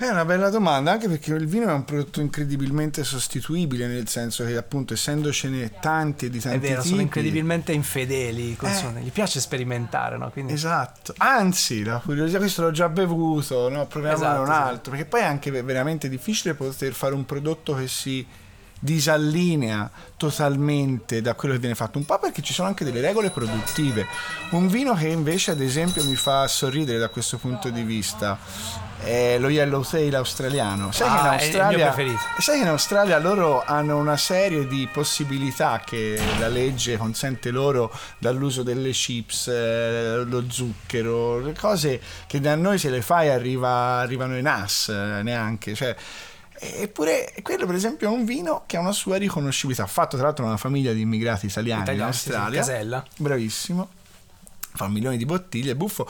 È una bella domanda, anche perché il vino è un prodotto incredibilmente sostituibile, nel senso che appunto essendocene tanti e di tanti È vero, tipi, sono incredibilmente infedeli, Eh. gli piace sperimentare, no? Quindi Esatto, anzi la curiosità, questo l'ho già bevuto, no? proviamone Esatto, un sì. altro, perché poi è anche veramente difficile poter fare un prodotto che si disallinea totalmente da quello che viene fatto, un po' perché ci sono anche delle regole produttive. Un vino che invece ad esempio mi fa sorridere da questo punto di vista è lo Yellow Tail australiano. Sai Ah, che Australia. Sai che in Australia loro hanno una serie di possibilità che la legge consente loro dall'uso delle chips, eh, lo zucchero, le cose che da noi se le fai arriva- arrivano in as eh, neanche. Cioè, eppure quello per esempio è un vino che ha una sua riconoscibilità, fatto tra l'altro da una famiglia di immigrati italiani, Italiani, in sì, sì, Australia. Casella. Bravissimo. Fa milioni di bottiglie, buffo.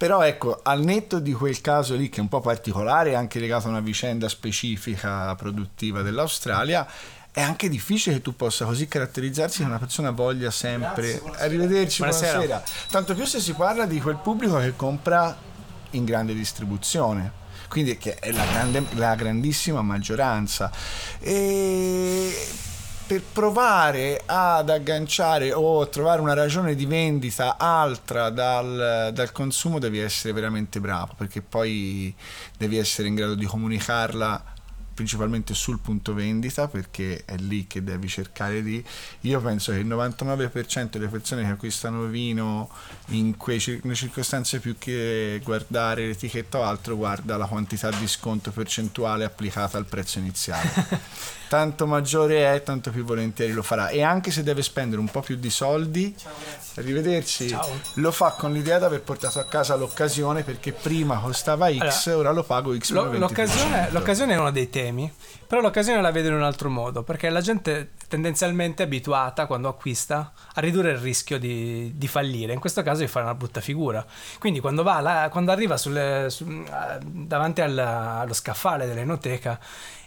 Però ecco, al netto di quel caso lì che è un po' particolare, anche legato a una vicenda specifica produttiva dell'Australia, è anche difficile che tu possa così caratterizzarsi che una persona voglia sempre arrivederci, Buonasera. buonasera. Tanto più se si parla di quel pubblico che compra in grande distribuzione. Quindi che è la, grande- la grandissima maggioranza. E per provare ad agganciare o trovare una ragione di vendita altra dal, dal consumo devi essere veramente bravo perché poi devi essere in grado di comunicarla principalmente sul punto vendita perché è lì che devi cercare di io penso che il 99% delle persone che acquistano vino in nelle circostanze più che guardare l'etichetta o altro guarda la quantità di sconto percentuale applicata al prezzo iniziale tanto maggiore è tanto più volentieri lo farà e anche se deve spendere un po' più di soldi arrivederci Ciao. lo fa con l'idea di aver portato a casa l'occasione perché prima costava X Allora, ora lo pago X Lo- più 20%. l'occasione, l'occasione è uno dei temi, però l'occasione la vedo in un altro modo, perché la gente tendenzialmente abituata quando acquista a ridurre il rischio di, di fallire, in questo caso di fare una brutta figura. Quindi quando, va là- quando arriva sulle- su- eh, davanti al- allo scaffale dell'enoteca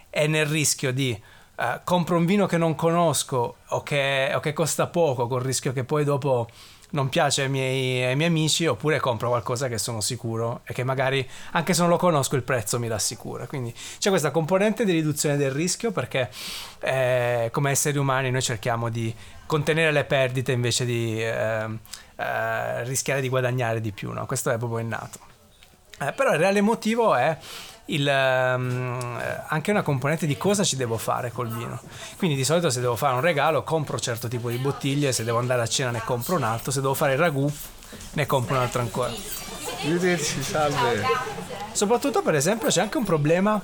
è nel rischio di eh, compro un vino che non conosco o che, o che costa poco, col rischio che poi dopo non piace ai miei, ai miei amici, oppure compro qualcosa che sono sicuro e che magari, anche se non lo conosco, il prezzo mi rassicura. Quindi c'è questa componente di riduzione del rischio perché eh, come esseri umani noi cerchiamo di contenere le perdite invece di ehm, eh, rischiare di guadagnare di più. no? Questo è proprio innato. Eh, però il reale motivo è il, eh, anche una componente di cosa ci devo fare col vino. Quindi di solito se devo fare un regalo compro certo tipo di bottiglie, se devo andare a cena ne compro un altro, se devo fare il ragù ne compro un altro ancora. arrivederci salve Soprattutto per esempio c'è anche un problema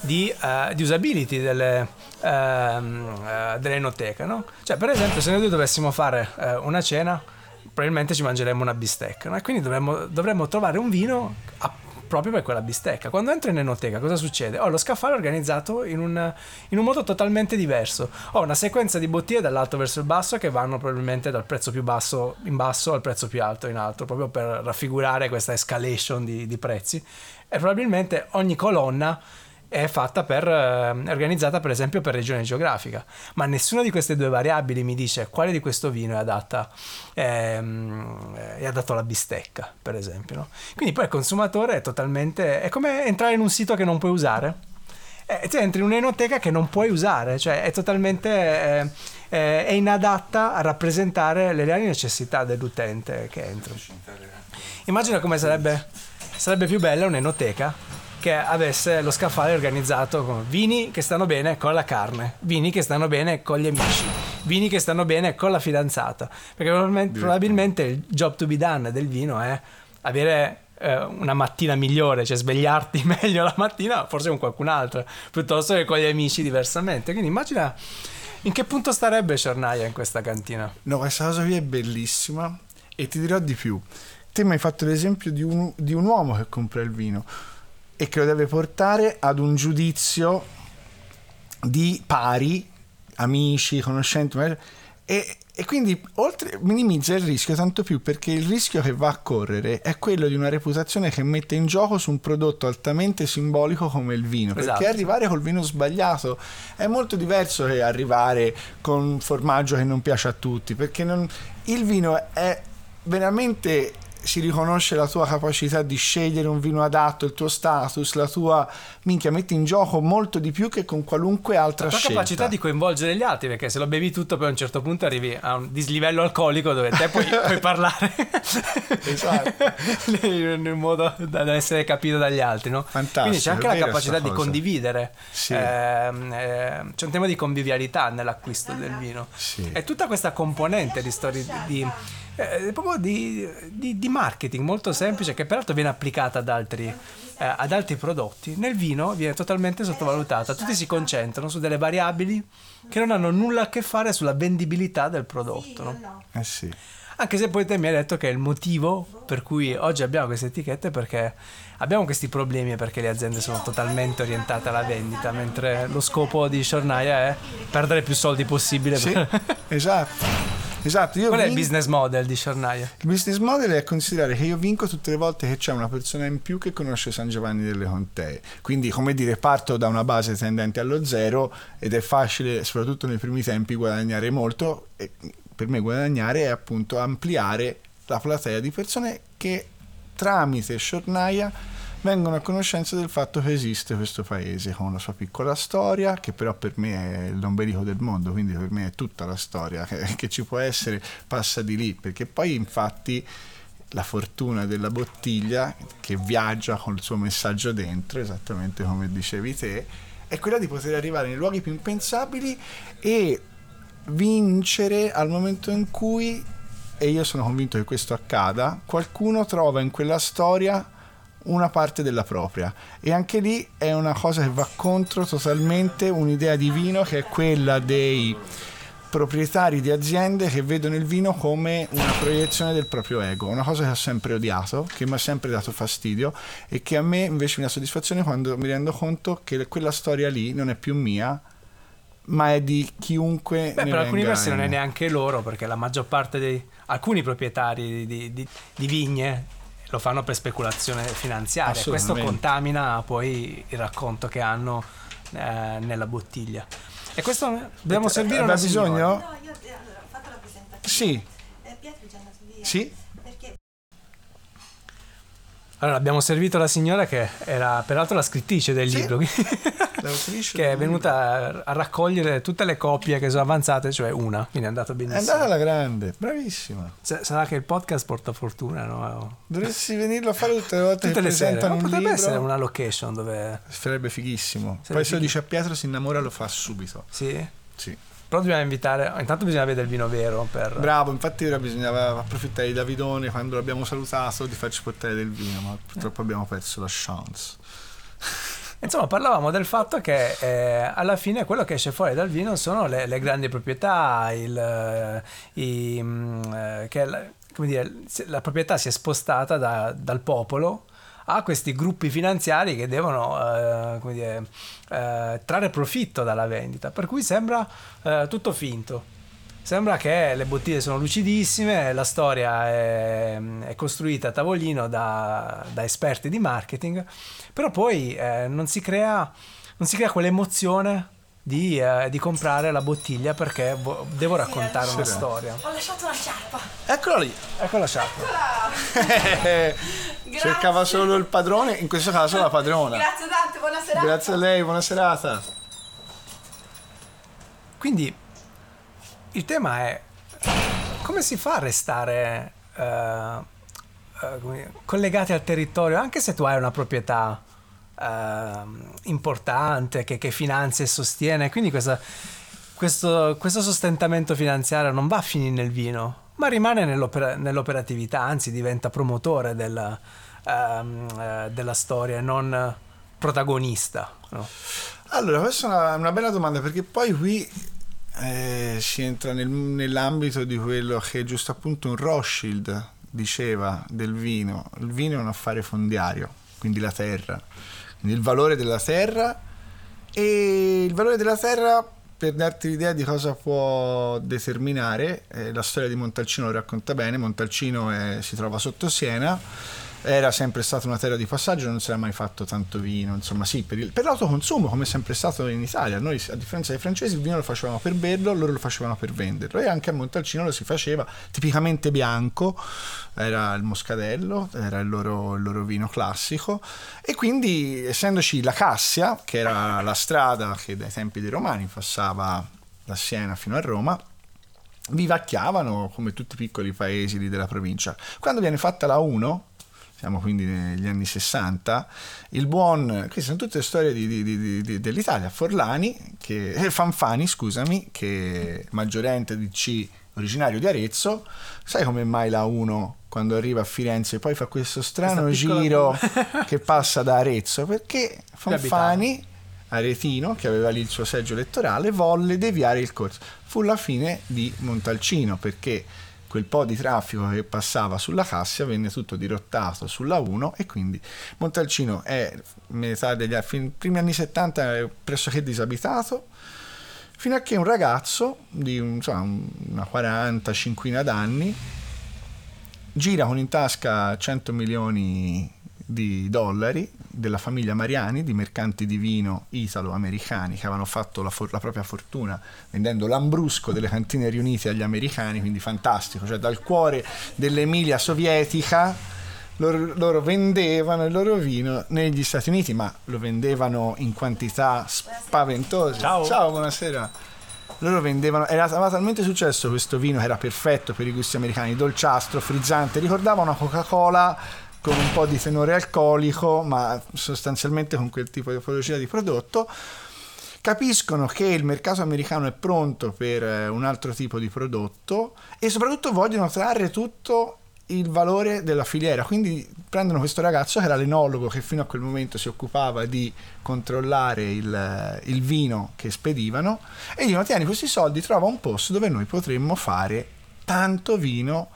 di, eh, di usability delle, ehm, eh, dell'enoteca, no? Cioè per esempio se noi due dovessimo fare eh, una cena probabilmente ci mangeremmo una bistecca no? e quindi dovremmo, dovremmo trovare un vino a- proprio per quella bistecca. Quando entro in enoteca cosa succede? Ho lo scaffale organizzato in un, in un modo totalmente diverso. Ho una sequenza di bottiglie dall'alto verso il basso che vanno probabilmente dal prezzo più basso in basso al prezzo più alto in alto, proprio per raffigurare questa escalation di, di prezzi. E probabilmente ogni colonna è fatta per, eh, organizzata per esempio per regione geografica, ma nessuna di queste due variabili mi dice quale di questo vino è adatta ehm, è adatto alla bistecca, per esempio. no? Quindi poi il consumatore è totalmente è come entrare in un sito che non puoi usare. Eh, tu entri in un'enoteca che non puoi usare, cioè è totalmente eh, eh, è inadatta a rappresentare le reali necessità dell'utente che entra. Immagina come sarebbe, sarebbe più bella un'enoteca che avesse lo scaffale organizzato con vini che stanno bene con la carne, vini che stanno bene con gli amici, vini che stanno bene con la fidanzata. Perché probabilmente, probabilmente il job to be done del vino è avere eh, una mattina migliore, cioè svegliarti meglio la mattina, forse con qualcun altro, piuttosto che con gli amici diversamente. Quindi immagina in che punto starebbe Cernaia in questa cantina. No, questa cosa qui è bellissima e ti dirò di più. Te mi hai fatto l'esempio di un, di un uomo che compra il vino e che lo deve portare ad un giudizio di pari, amici, conoscenti, e, e quindi oltre minimizza il rischio tanto più perché il rischio che va a correre è quello di una reputazione che mette in gioco su un prodotto altamente simbolico come il vino Esatto. perché arrivare col vino sbagliato è molto diverso che arrivare con un formaggio che non piace a tutti perché non- il vino è veramente si riconosce la tua capacità di scegliere un vino adatto, il tuo status, la tua minchia, metti in gioco molto di più che con qualunque altra La tua scelta. capacità di coinvolgere gli altri, perché se lo bevi tutto, poi a un certo punto arrivi a un dislivello alcolico dove te puoi, puoi parlare Esatto. in un modo da essere capito dagli altri. No? Fantastico, Quindi c'è anche la capacità di cosa. condividere. Sì. Ehm, c'è un tema di convivialità nell'acquisto del vino. Sì. E tutta questa componente di storie di. Eh, proprio di, di- di marketing molto semplice che peraltro viene applicata ad altri, eh, ad altri prodotti nel vino viene totalmente sottovalutata tutti si concentrano su delle variabili che non hanno nulla a che fare sulla vendibilità del prodotto no? Eh sì. Anche se poi te mi hai detto che il motivo per cui oggi abbiamo queste etichette è perché abbiamo questi problemi perché le aziende sono totalmente orientate alla vendita, mentre lo scopo di Shornaya è perdere più soldi possibile. Sì, esatto. Esatto, Qual è il business model di Shornaya? Il business model è considerare che io vinco tutte le volte che c'è una persona in più che conosce San Giovanni delle Contee. Quindi, come dire, parto da una base tendente allo zero ed è facile, soprattutto nei primi tempi, guadagnare molto. E per me guadagnare è appunto ampliare la platea di persone che tramite Shornaya vengono a conoscenza del fatto che esiste questo paese con la sua piccola storia, che però per me è l'ombelico del mondo, quindi per me è tutta la storia che, che ci può essere, passa di lì, perché poi infatti la fortuna della bottiglia che viaggia con il suo messaggio dentro, esattamente come dicevi te, è quella di poter arrivare nei luoghi più impensabili e vincere al momento in cui, e io sono convinto che questo accada, qualcuno trova in quella storia una parte della propria. E anche lì è una cosa che va contro totalmente un'idea di vino che è quella dei proprietari di aziende che vedono il vino come una proiezione del proprio ego, una cosa che ho sempre odiato, che mi ha sempre dato fastidio e che a me invece mi dà soddisfazione quando mi rendo conto che quella storia lì non è più mia, ma è di chiunque Beh, per alcuni versi non è neanche loro, perché la maggior parte dei alcuni proprietari di, di- di vigne lo fanno per speculazione finanziaria. e Questo contamina poi il racconto che hanno eh, nella bottiglia. E questo dobbiamo servire Aveva una signora. bisogno? No, io eh, allora, ho fatto la presentazione. Sì, Eh, Pietro è già andato via. sì. Allora, abbiamo servito la signora che era peraltro la scrittrice del Sì. libro, che è venuta a- raccogliere tutte le copie che sono avanzate, cioè una, quindi è andato È benissimo. andata alla grande, bravissima. S- Sarà che il podcast porta fortuna, no? Dovresti venirlo a fare tutte le volte Tutte che le sere. un potrebbe libro. essere una location dove... Sarebbe fighissimo. Sarebbe Poi se lo dice a Pietro si innamora lo fa subito. Sì? Sì. Però dobbiamo invitare... Intanto bisogna vedere il vino vero per... Bravo, infatti ora bisognava approfittare di Davidone quando l'abbiamo salutato di farci portare del vino, ma purtroppo abbiamo perso la chance. Insomma, parlavamo del fatto che eh, alla fine quello che esce fuori dal vino sono le, le grandi proprietà, il, eh, i, mm, eh, che la, come dire, la proprietà si è spostata da- dal popolo a questi gruppi finanziari che devono eh, come dire, eh, trarre profitto dalla vendita, per cui sembra eh, tutto finto. Sembra che le bottiglie sono lucidissime, la storia è, è costruita a tavolino da, da esperti di marketing, però poi eh, non, si crea, non si crea quell'emozione di, eh, di comprare la bottiglia perché vo- devo raccontare una Sì. storia. Ho lasciato la sciarpa. Eccolo lì. Ecco la sciarpa. Cercava solo il padrone, in questo caso la padrona. Grazie tante, buona serata. Grazie a lei, buona serata. Quindi il tema è come si fa a restare eh, eh, come collegati al territorio anche se tu hai una proprietà ehm, importante che, che finanzia e sostiene. Quindi questa- questo, questo sostentamento finanziario non va a finire nel vino, ma rimane nell'opera- nell'operatività, anzi diventa promotore della, ehm, eh, della storia, non protagonista. no? Allora, questa è una, una bella domanda perché poi qui eh, si entra nel- nell'ambito di quello che giusto appunto un Rothschild diceva del vino. Il vino è un affare fondiario, quindi la terra, il valore della terra e il valore della terra per darti l'idea di cosa può determinare, eh, la storia di Montalcino lo racconta bene, Montalcino è- si trova sotto Siena, era sempre stata una terra di passaggio, non si era mai fatto tanto vino, insomma sì, per, il- per l'autoconsumo come è sempre stato in Italia, noi a differenza dei francesi il vino lo facevamo per berlo, loro lo facevano per venderlo. E anche a Montalcino lo si faceva tipicamente bianco, era il moscadello, era il loro, il loro vino classico. E quindi essendoci la Cassia, che era la strada che dai tempi dei Romani passava da Siena fino a Roma, vivacchiavano come tutti i piccoli paesi lì della provincia. Quando viene fatta la 1, siamo quindi negli anni 60, il buon, queste sono tutte storie di- di- di- dell'Italia, Forlani, che, eh, Fanfani, scusami, che maggiorente di C originario di Arezzo, sai come mai la 1 quando arriva a Firenze poi fa questo strano giro che passa da Arezzo? Perché Fanfani aretino, che aveva lì il suo seggio elettorale, volle deviare il corso. Fu la fine di Montalcino perché quel po' di traffico che passava sulla Cassia venne tutto dirottato sulla 1 e quindi Montalcino è metà degli primi anni 70 è pressoché disabitato fino a che un ragazzo di insomma, un- una 40 cinquina d'anni gira con in tasca 100 milioni di dollari della famiglia Mariani, di mercanti di vino italo-americani che avevano fatto la, for- la propria fortuna vendendo l'ambrusco delle cantine riunite agli americani, quindi fantastico, cioè dal cuore dell'Emilia sovietica loro, loro vendevano il loro vino negli Stati Uniti, ma lo vendevano in quantità spaventose. Ciao. Ciao buonasera loro vendevano era, aveva talmente successo questo vino che era perfetto per i gusti americani dolciastro, frizzante ricordava una Coca-Cola con un po' di tenore alcolico ma sostanzialmente con quel tipo di tipologia di prodotto. Capiscono che il mercato americano è pronto per eh, un altro tipo di prodotto e soprattutto vogliono trarre tutto il valore della filiera. Quindi prendono questo ragazzo che era l'enologo che fino a quel momento si occupava di controllare il, il vino che spedivano e dicono tieni questi soldi trova un posto dove noi potremmo fare tanto vino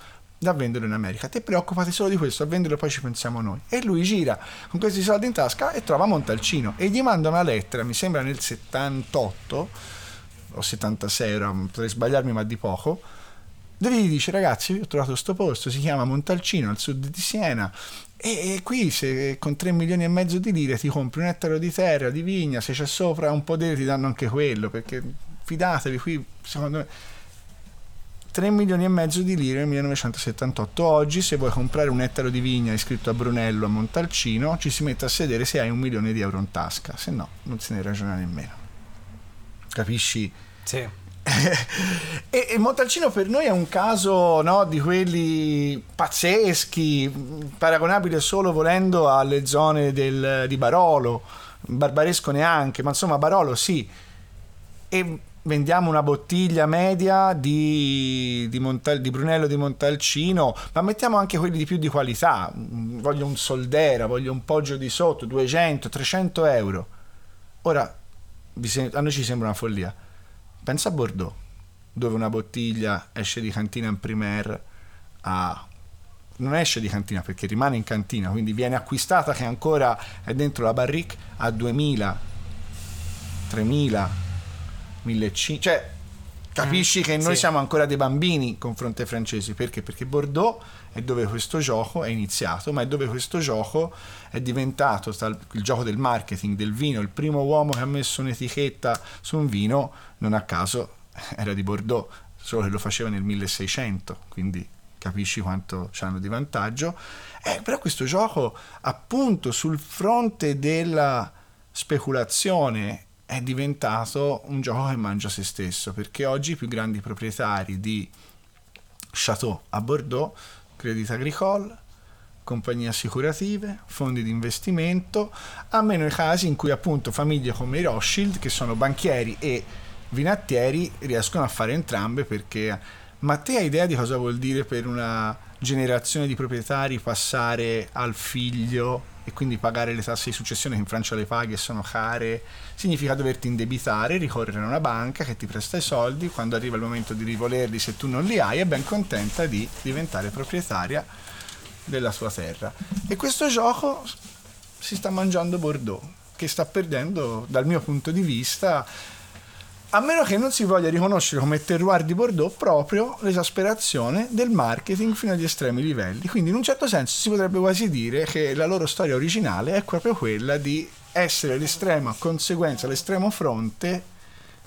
da vendere in America. Te preoccupati solo di questo a venderlo poi ci pensiamo noi. E lui gira con questi soldi in tasca e trova Montalcino e gli manda una lettera mi sembra nel 78 o 76 ora potrei sbagliarmi ma di poco dove gli dice ragazzi ho trovato questo posto si chiama Montalcino al sud di Siena e, qui se con 3 milioni e mezzo di lire ti compri un ettaro di terra di vigna se c'è sopra un po' di ti danno anche quello perché fidatevi qui secondo me 3 milioni e mezzo di lire nel 1978 oggi se vuoi comprare un ettaro di vigna iscritto a Brunello a Montalcino ci si mette a sedere se hai un milione di euro in tasca. Se no non se ne ragiona nemmeno. Capisci? Sì. e, e Montalcino per noi è un caso no, di quelli pazzeschi, paragonabile solo volendo alle zone del- di Barolo, Barbaresco neanche, ma insomma Barolo sì. E vendiamo una bottiglia media di, di, Montal- di Brunello di Montalcino, ma mettiamo anche quelli di più di qualità. Mm, Voglio un Soldera, voglio un Poggio di sotto, 200, 300 euro. Ora, a noi ci sembra una follia. Pensa a Bordeaux, dove una bottiglia esce di cantina in primer a... Non esce di cantina perché rimane in cantina, quindi viene acquistata che ancora è dentro la barrique a 2000, 3000, 1500, cioè Capisci che noi Sì. siamo ancora dei bambini in confronto ai francesi, perché? Perché Bordeaux è dove questo gioco è iniziato, ma è dove questo gioco è diventato il gioco del marketing, del vino. Il primo uomo che ha messo un'etichetta su un vino, non a caso, era di Bordeaux, solo che lo faceva nel 1600, quindi capisci quanto c'hanno di vantaggio. Eh, però questo gioco, appunto, sul fronte della speculazione è diventato un gioco che mangia se stesso, perché oggi i più grandi proprietari di Chateau a Bordeaux, Credit Agricole, compagnie assicurative, fondi di investimento, a meno i casi in cui appunto famiglie come i Rothschild, che sono banchieri e vinattieri, riescono a fare entrambe perché... Ma te hai idea di cosa vuol dire per una generazione di proprietari passare al figlio e quindi pagare le tasse di successione che in Francia le paghi e sono care? Significa doverti indebitare, ricorrere a una banca che ti presta i soldi, quando arriva il momento di rivolerli se tu non li hai è ben contenta di diventare proprietaria della sua terra. E questo gioco si sta mangiando Bordeaux, che sta perdendo, dal mio punto di vista, a meno che non si voglia riconoscere come terroir di Bordeaux proprio l'esasperazione del marketing fino agli estremi livelli. Quindi in un certo senso si potrebbe quasi dire che la loro storia originale è proprio quella di essere l'estrema conseguenza, l'estremo fronte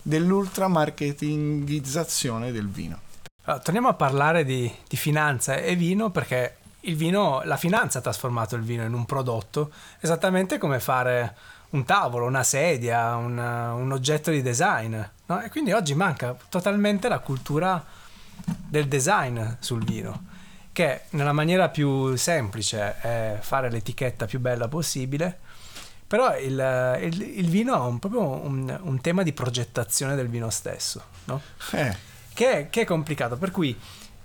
dell'ultra marketingizzazione del vino. Allora, torniamo a parlare di, di finanza e vino perché vino, la finanza ha trasformato il vino in un prodotto, esattamente come fare un tavolo, una sedia, un, un oggetto di design. no? E quindi oggi manca totalmente la cultura del design sul vino, che nella maniera più semplice è fare l'etichetta più bella possibile, però il, il- il vino ha un- proprio un, un tema di progettazione del vino stesso, no? Eh, che che è complicato, per cui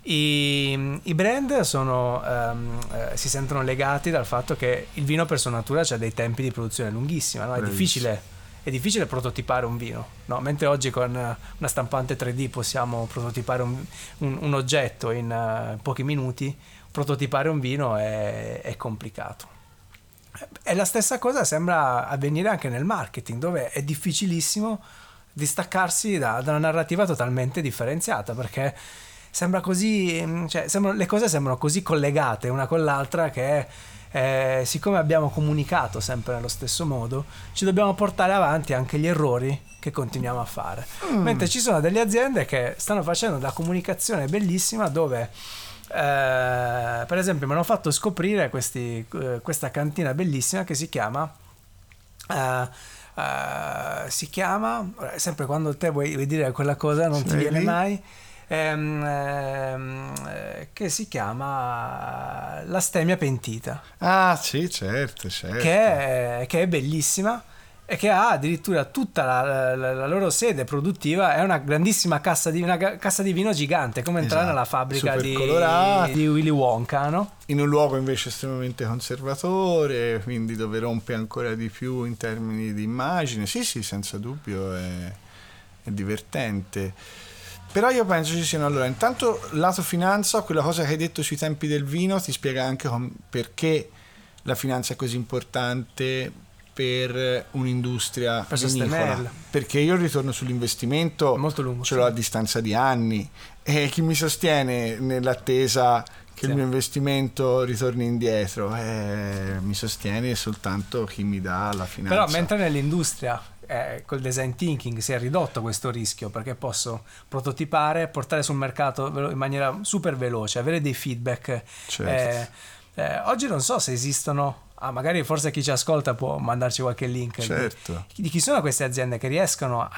i, i brand sono, ehm, eh, si sentono legati dal fatto che il vino per sua natura ha dei tempi di produzione lunghissimi, no? è, difficile, è difficile prototipare un vino, no? mentre oggi con una stampante 3D possiamo prototipare un, un- un oggetto in eh, pochi minuti, prototipare un vino è, è complicato. E la stessa cosa sembra avvenire anche nel marketing, dove è difficilissimo distaccarsi da, da una narrativa totalmente differenziata, perché sembra così, mm, cioè, sembrano- le cose sembrano così collegate una con l'altra che eh, siccome abbiamo comunicato sempre nello stesso modo, ci dobbiamo portare avanti anche gli errori che continuiamo a fare. Mentre ci sono delle aziende che stanno facendo una comunicazione bellissima dove eh, per esempio mi hanno fatto scoprire questi, eh, questa cantina bellissima che si chiama eh, eh, si chiama eh, sempre quando te vuoi, vuoi dire quella cosa non ti Sei viene mai ehm, ehm, eh, che si chiama la stemmia pentita Ah, sì, certo, certo. che è, che è bellissima e che ha addirittura tutta la, la- la loro sede produttiva è una grandissima cassa di, una cassa di vino gigante come entrare Esatto, nella fabbrica di, di Willy Wonka no? in un luogo invece estremamente conservatore, quindi dove rompe ancora di più in termini di immagine. Sì, sì, senza dubbio è, è divertente. Però io penso ci siano allora, intanto lato finanza, quella cosa che hai detto sui tempi del vino ti spiega anche com- perché la finanza è così importante per un'industria Per vinicola. Perché io il ritorno sull'investimento lungo, ce l'ho sì. a distanza di anni e chi mi sostiene nell'attesa che Sì. il mio investimento ritorni indietro eh, mi sostiene soltanto chi mi dà la finanza Però mentre nell'industria eh, col design thinking si è ridotto questo rischio perché posso prototipare, portare sul mercato in maniera super veloce, avere dei feedback. Certo. eh, eh, oggi non so se esistono, ah, magari forse chi ci ascolta può mandarci qualche link. Certo. Di, di chi sono queste aziende che riescono a-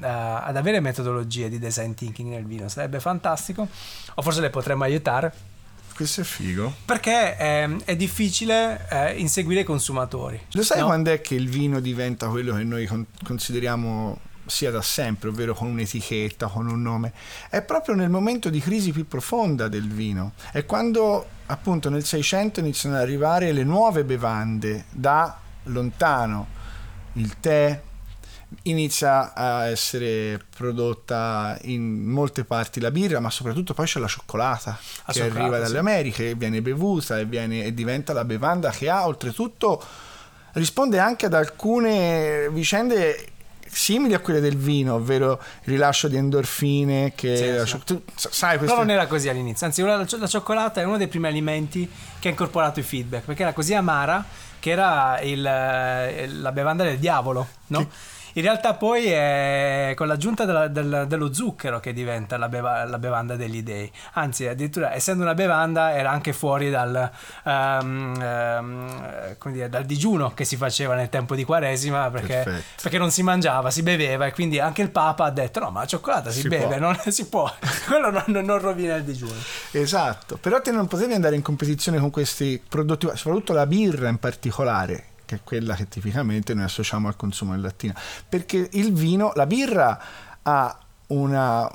a- ad avere metodologie di design thinking nel vino? Sarebbe fantastico, o forse le potremmo aiutare. Questo è figo Perché ehm, è difficile eh, inseguire i consumatori. lo sai no? quando è che il vino diventa quello che noi con- consideriamo sia da sempre, ovvero con un'etichetta, con un nome, è proprio nel momento di crisi più profonda del vino. È quando appunto nel 600 iniziano ad arrivare le nuove bevande da lontano, il tè, inizia a essere prodotta in molte parti la birra, ma soprattutto poi c'è la cioccolata La che arriva dalle sì. Americhe, viene bevuta e, viene- e diventa la bevanda che ha oltretutto risponde anche ad alcune vicende simili a quelle del vino, ovvero il rilascio di endorfine che Sì, la sì. tu sai Però questo non era così all'inizio, anzi la, la cioccolata è uno dei primi alimenti che ha incorporato i feedback, perché era così amara che era il, la bevanda del diavolo, no? In realtà poi è con l'aggiunta della- del- dello zucchero che diventa la, beva- la bevanda degli dei. Anzi, addirittura essendo una bevanda era anche fuori dal, ehm, come dire, dal digiuno che si faceva nel tempo di Quaresima perché, perché non si mangiava, si beveva e quindi anche il Papa ha detto no ma la cioccolata si, Si beve, può." non si può, quello non, non rovina il digiuno. Esatto, però te non potevi andare in competizione con questi prodotti, soprattutto la birra in particolare, che è quella che tipicamente noi associamo al consumo in lattina, perché il vino, la birra ha una,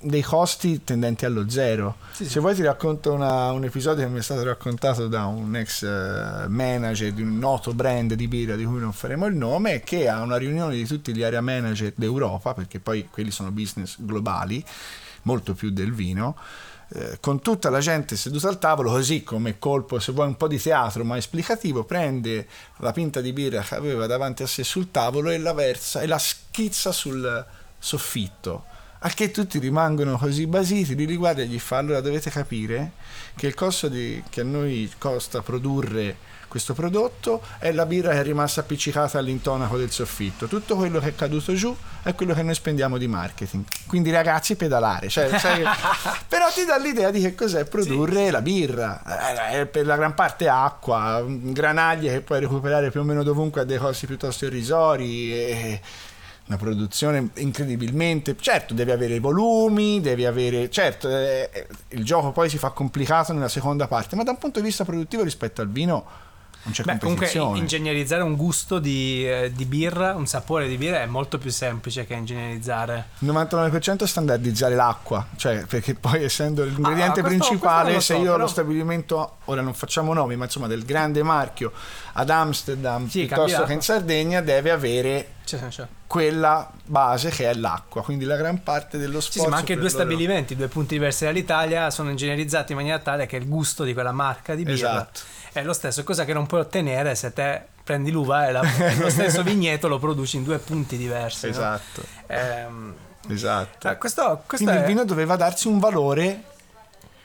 dei costi tendenti allo zero. Se vuoi ti racconto una- un episodio che mi è stato raccontato da un ex eh, manager di un noto brand di birra di cui non faremo il nome, che a una riunione di tutti gli area manager d'Europa, perché poi quelli sono business globali, molto più del vino, eh, con tutta la gente seduta al tavolo, così come colpo, se vuoi un po' di teatro ma esplicativo, prende la pinta di birra che aveva davanti a sé sul tavolo e la versa e la schizza sul soffitto. A che tutti rimangono così basiti, li riguarda e gli fa allora dovete capire che il costo di- che a noi costa produrre questo prodotto è la birra che è rimasta appiccicata all'intonaco del soffitto. Tutto quello che è caduto giù è quello che noi spendiamo di marketing. Quindi ragazzi pedalare, cioè, sai- però ti dà l'idea di che cos'è produrre la birra. Eh, È per la gran parte acqua, granaglie che puoi recuperare più o meno dovunque a dei costi piuttosto irrisori. E una produzione incredibilmente certo devi avere i volumi devi avere certo eh, eh, il gioco poi si fa complicato nella seconda parte ma da un punto di vista produttivo rispetto al vino non c'è Beh, comunque ingegnerizzare un gusto di, eh, di birra, un sapore di birra è molto più semplice che ingegnerizzare. il 99% è standardizzare l'acqua cioè perché poi essendo l'ingrediente Ah, questo- principale questo se so, io però- lo stabilimento ora non facciamo nomi ma insomma del grande marchio ad Amsterdam Sì, piuttosto cambia che in. Sardegna deve avere quella base che è l'acqua quindi la gran parte dello Sì, sforzo sì, ma anche due loro- stabilimenti, due punti diversi dall'Italia sono ingegnerizzati in maniera tale che il gusto di quella marca di birra Esatto. È lo stesso, cosa che non puoi ottenere se te prendi l'uva e, la- lo stesso vigneto lo produci in due punti diversi. no? esatto Ehm, esatto eh, questo, questo Quindi è... il vino doveva darsi un valore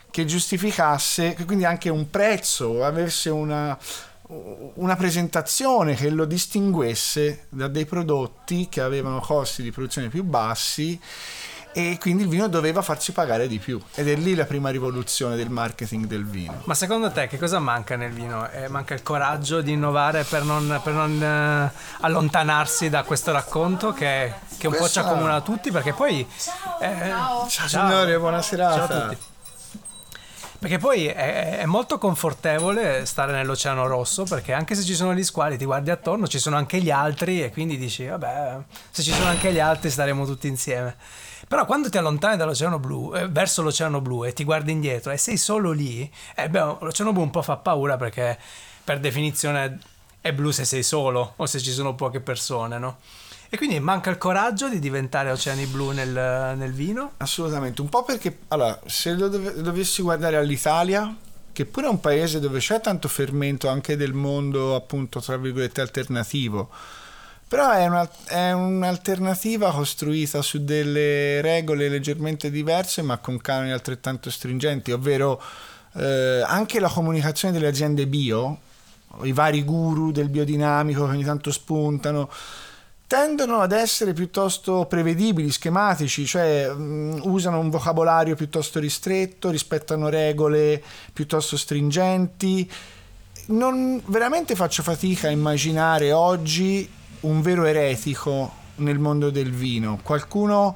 che giustificasse, che quindi anche un prezzo, avesse una, una presentazione che lo distinguesse da dei prodotti che avevano costi di produzione più bassi e quindi il vino doveva farsi pagare di più. Ed è lì la prima rivoluzione del marketing del vino. Ma secondo te che cosa manca nel vino? Eh, manca il coraggio di innovare per non, per non, eh, allontanarsi da questo racconto che, che un po' ci Questa- accomuna tutti perché poi... eh, Ciao, Ciao. signore, buona serata. Ciao a tutti. Perché poi è, è molto confortevole stare nell'Oceano Rosso perché anche se ci sono gli squali ti guardi attorno, ci sono anche gli altri e quindi dici vabbè se ci sono anche gli altri staremo tutti insieme. Però quando ti allontani dall'Oceano Blu, eh, verso l'Oceano Blu e ti guardi indietro e sei solo lì, eh, beh, l'Oceano Blu un po' fa paura perché per definizione è blu se sei solo o se ci sono poche persone, no? E quindi manca il coraggio di diventare oceani blu nel, nel vino? Assolutamente, un po' perché allora, se lo dove- dovessi guardare all'Italia, che pure è un paese dove c'è tanto fermento anche del mondo, appunto, tra virgolette, alternativo, però è, una- è un'alternativa costruita su delle regole leggermente diverse, ma con canoni altrettanto stringenti, ovvero eh, anche la comunicazione delle aziende bio, i vari guru del biodinamico che ogni tanto spuntano tendono ad essere piuttosto prevedibili, schematici, cioè mh, usano un vocabolario piuttosto ristretto, rispettano regole piuttosto stringenti. Non veramente faccio fatica a immaginare oggi un vero eretico nel mondo del vino, qualcuno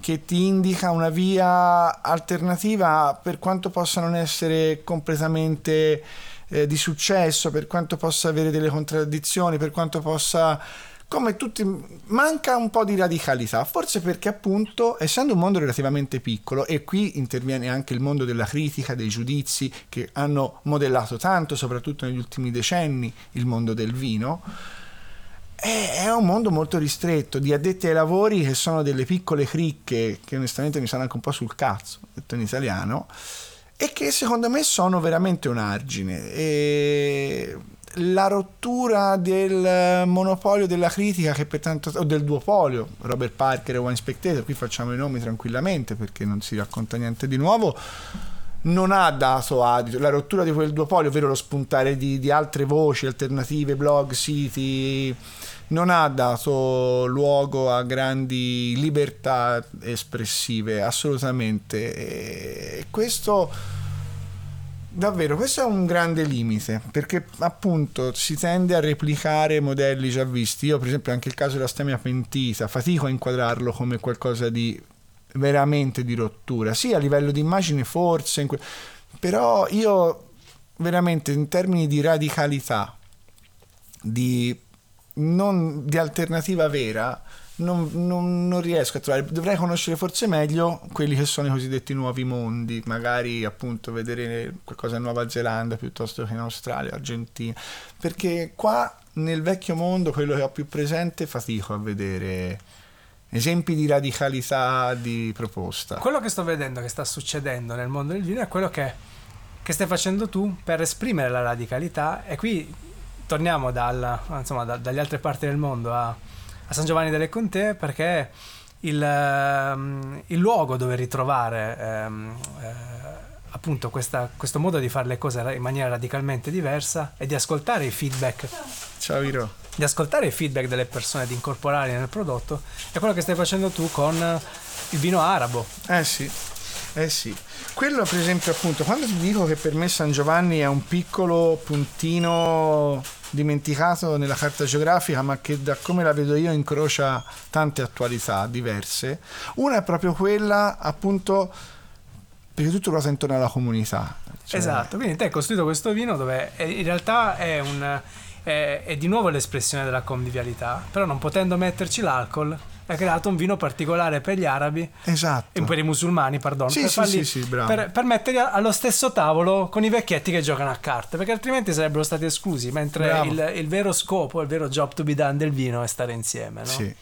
che ti indica una via alternativa per quanto possa non essere completamente eh, di successo, per quanto possa avere delle contraddizioni, per quanto possa come tutti manca un po' di radicalità, forse perché appunto essendo un mondo relativamente piccolo e qui interviene anche il mondo della critica, dei giudizi che hanno modellato tanto, soprattutto negli ultimi decenni, il mondo del vino. È è un mondo molto ristretto di addetti ai lavori che sono delle piccole cricche che onestamente mi stanno anche un po' sul cazzo, detto in italiano, e che secondo me sono veramente un argine. E la rottura del monopolio della critica che per tanto o del duopolio Robert Parker e Wine Spectator qui facciamo i nomi tranquillamente perché non si racconta niente di nuovo non ha dato adito la rottura di quel duopolio ovvero lo spuntare di, di altre voci alternative blog siti non ha dato luogo a grandi libertà espressive assolutamente e questo Davvero, questo è un grande limite perché appunto si tende a replicare modelli già visti. Io, per esempio, anche il caso della stemia pentita, fatico a inquadrarlo come qualcosa di veramente di rottura. Sì, a livello di immagine, forse, que- però io veramente in termini di radicalità, di, non, di alternativa vera, non, non- non riesco a trovare. Dovrei conoscere forse meglio quelli che sono i cosiddetti nuovi mondi, magari appunto vedere qualcosa in Nuova Zelanda piuttosto che in Australia, Argentina, perché qua nel vecchio mondo, quello che ho più presente, fatico a vedere esempi di radicalità di proposta. Quello che sto vedendo che sta succedendo nel mondo del vino è quello che, che stai facendo tu per esprimere la radicalità e qui torniamo dal, insomma, da- dalle altre parti del mondo a, a San Giovanni delle Conte perché il, ehm, il luogo dove ritrovare ehm, eh, appunto questa- questo modo di fare le cose in maniera radicalmente diversa e di ascoltare i feedback Ciao Viro. Di ascoltare i feedback delle persone, di incorporarli nel prodotto, è quello che stai facendo tu con il vino arabo. Eh sì, eh sì. Quello per esempio appunto, quando ti dico che per me San Giovanni è un piccolo puntino dimenticato nella carta geografica, ma che da come la vedo io incrocia tante attualità diverse, una è proprio quella appunto perché tutto ruota intorno alla comunità. Cioè, Esatto, quindi te hai costruito questo vino dove è- in realtà è, un, è, è di nuovo l'espressione della convivialità, però non potendo metterci l'alcol, hai creato un vino particolare per gli arabi Esatto. e per i musulmani, pardon, Sì, per, sì, farli- sì, per, per metterli allo stesso tavolo con i vecchietti che giocano a carte, perché altrimenti sarebbero stati esclusi, mentre il, il vero scopo, il vero job to be done del vino è stare insieme. No? Sì.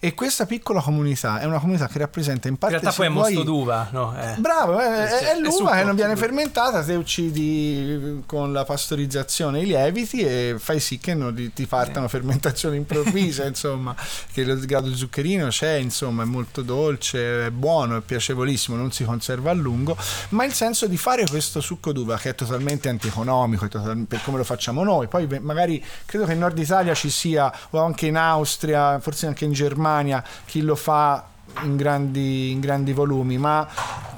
E questa piccola comunità è una comunità che rappresenta in In parte realtà poi è vuoi- mosto d'uva, no? Eh. Bravo, è, Sì, è è l'uva succo, che non viene fermentata, te uccidi con la pastorizzazione i lieviti e fai sì che non ti- partano fermentazioni improvvise, insomma, che il grado zuccherino c'è, insomma, è molto dolce, è buono, è piacevolissimo, non si conserva a lungo, ma il senso di fare questo succo d'uva che è totalmente antieconomico, è total- per come lo facciamo noi, poi magari credo che in Nord Italia ci sia, o anche in Austria, forse anche in Germania, chi lo fa in grandi, in grandi volumi, ma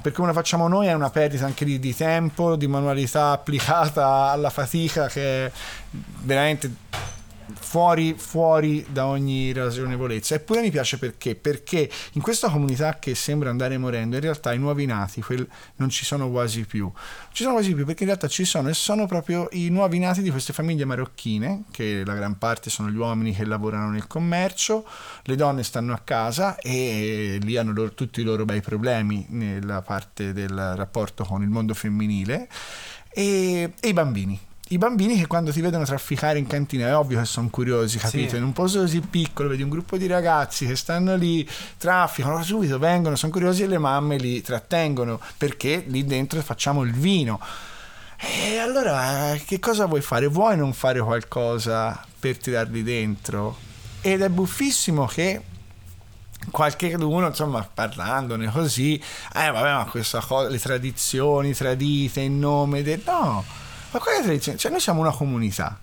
per come lo facciamo noi è una perdita anche di, di tempo, di manualità applicata alla fatica che veramente fuori, fuori da ogni ragionevolezza. Eppure mi piace perché? Perché in questa comunità che sembra andare morendo, in realtà i nuovi nati quel- non ci sono quasi più. Ci sono quasi più perché in realtà ci sono e sono proprio i nuovi nati di queste famiglie marocchine, che la gran parte sono gli uomini che lavorano nel commercio, le donne stanno a casa e lì hanno loro- tutti i loro bei problemi nella parte del rapporto con il mondo femminile e, e i bambini. I bambini che quando ti vedono trafficare in cantina è ovvio che sono curiosi, capito? Sì. In un posto così piccolo vedi un gruppo di ragazzi che stanno lì, trafficano, subito vengono, sono curiosi e le mamme li trattengono perché lì dentro facciamo il vino. E allora che cosa vuoi fare? Vuoi non fare qualcosa per tirarli dentro? Ed è buffissimo che qualche uno insomma parlandone così eh vabbè ma questa cosa le tradizioni tradite in nome del no ma quelle tradizioni cioè noi siamo una comunità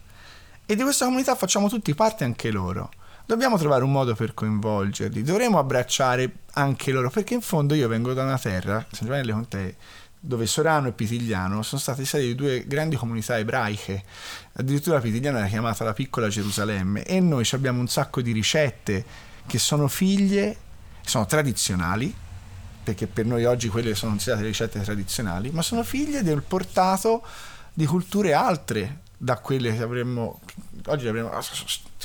e di questa comunità facciamo tutti parte anche loro. Dobbiamo trovare un modo per coinvolgerli dovremo abbracciare anche loro perché in fondo io vengo da una terra San Giovanni delle Contee dove Sorano e Pitigliano sono state sedi di due grandi comunità ebraiche. Addirittura Pitigliano era chiamata la piccola Gerusalemme e noi abbiamo un sacco di ricette che sono figlie, sono tradizionali, perché per noi oggi quelle sono considerate ricette tradizionali, ma sono figlie del portato di culture altre da quelle che avremmo oggi avremmo "Ah,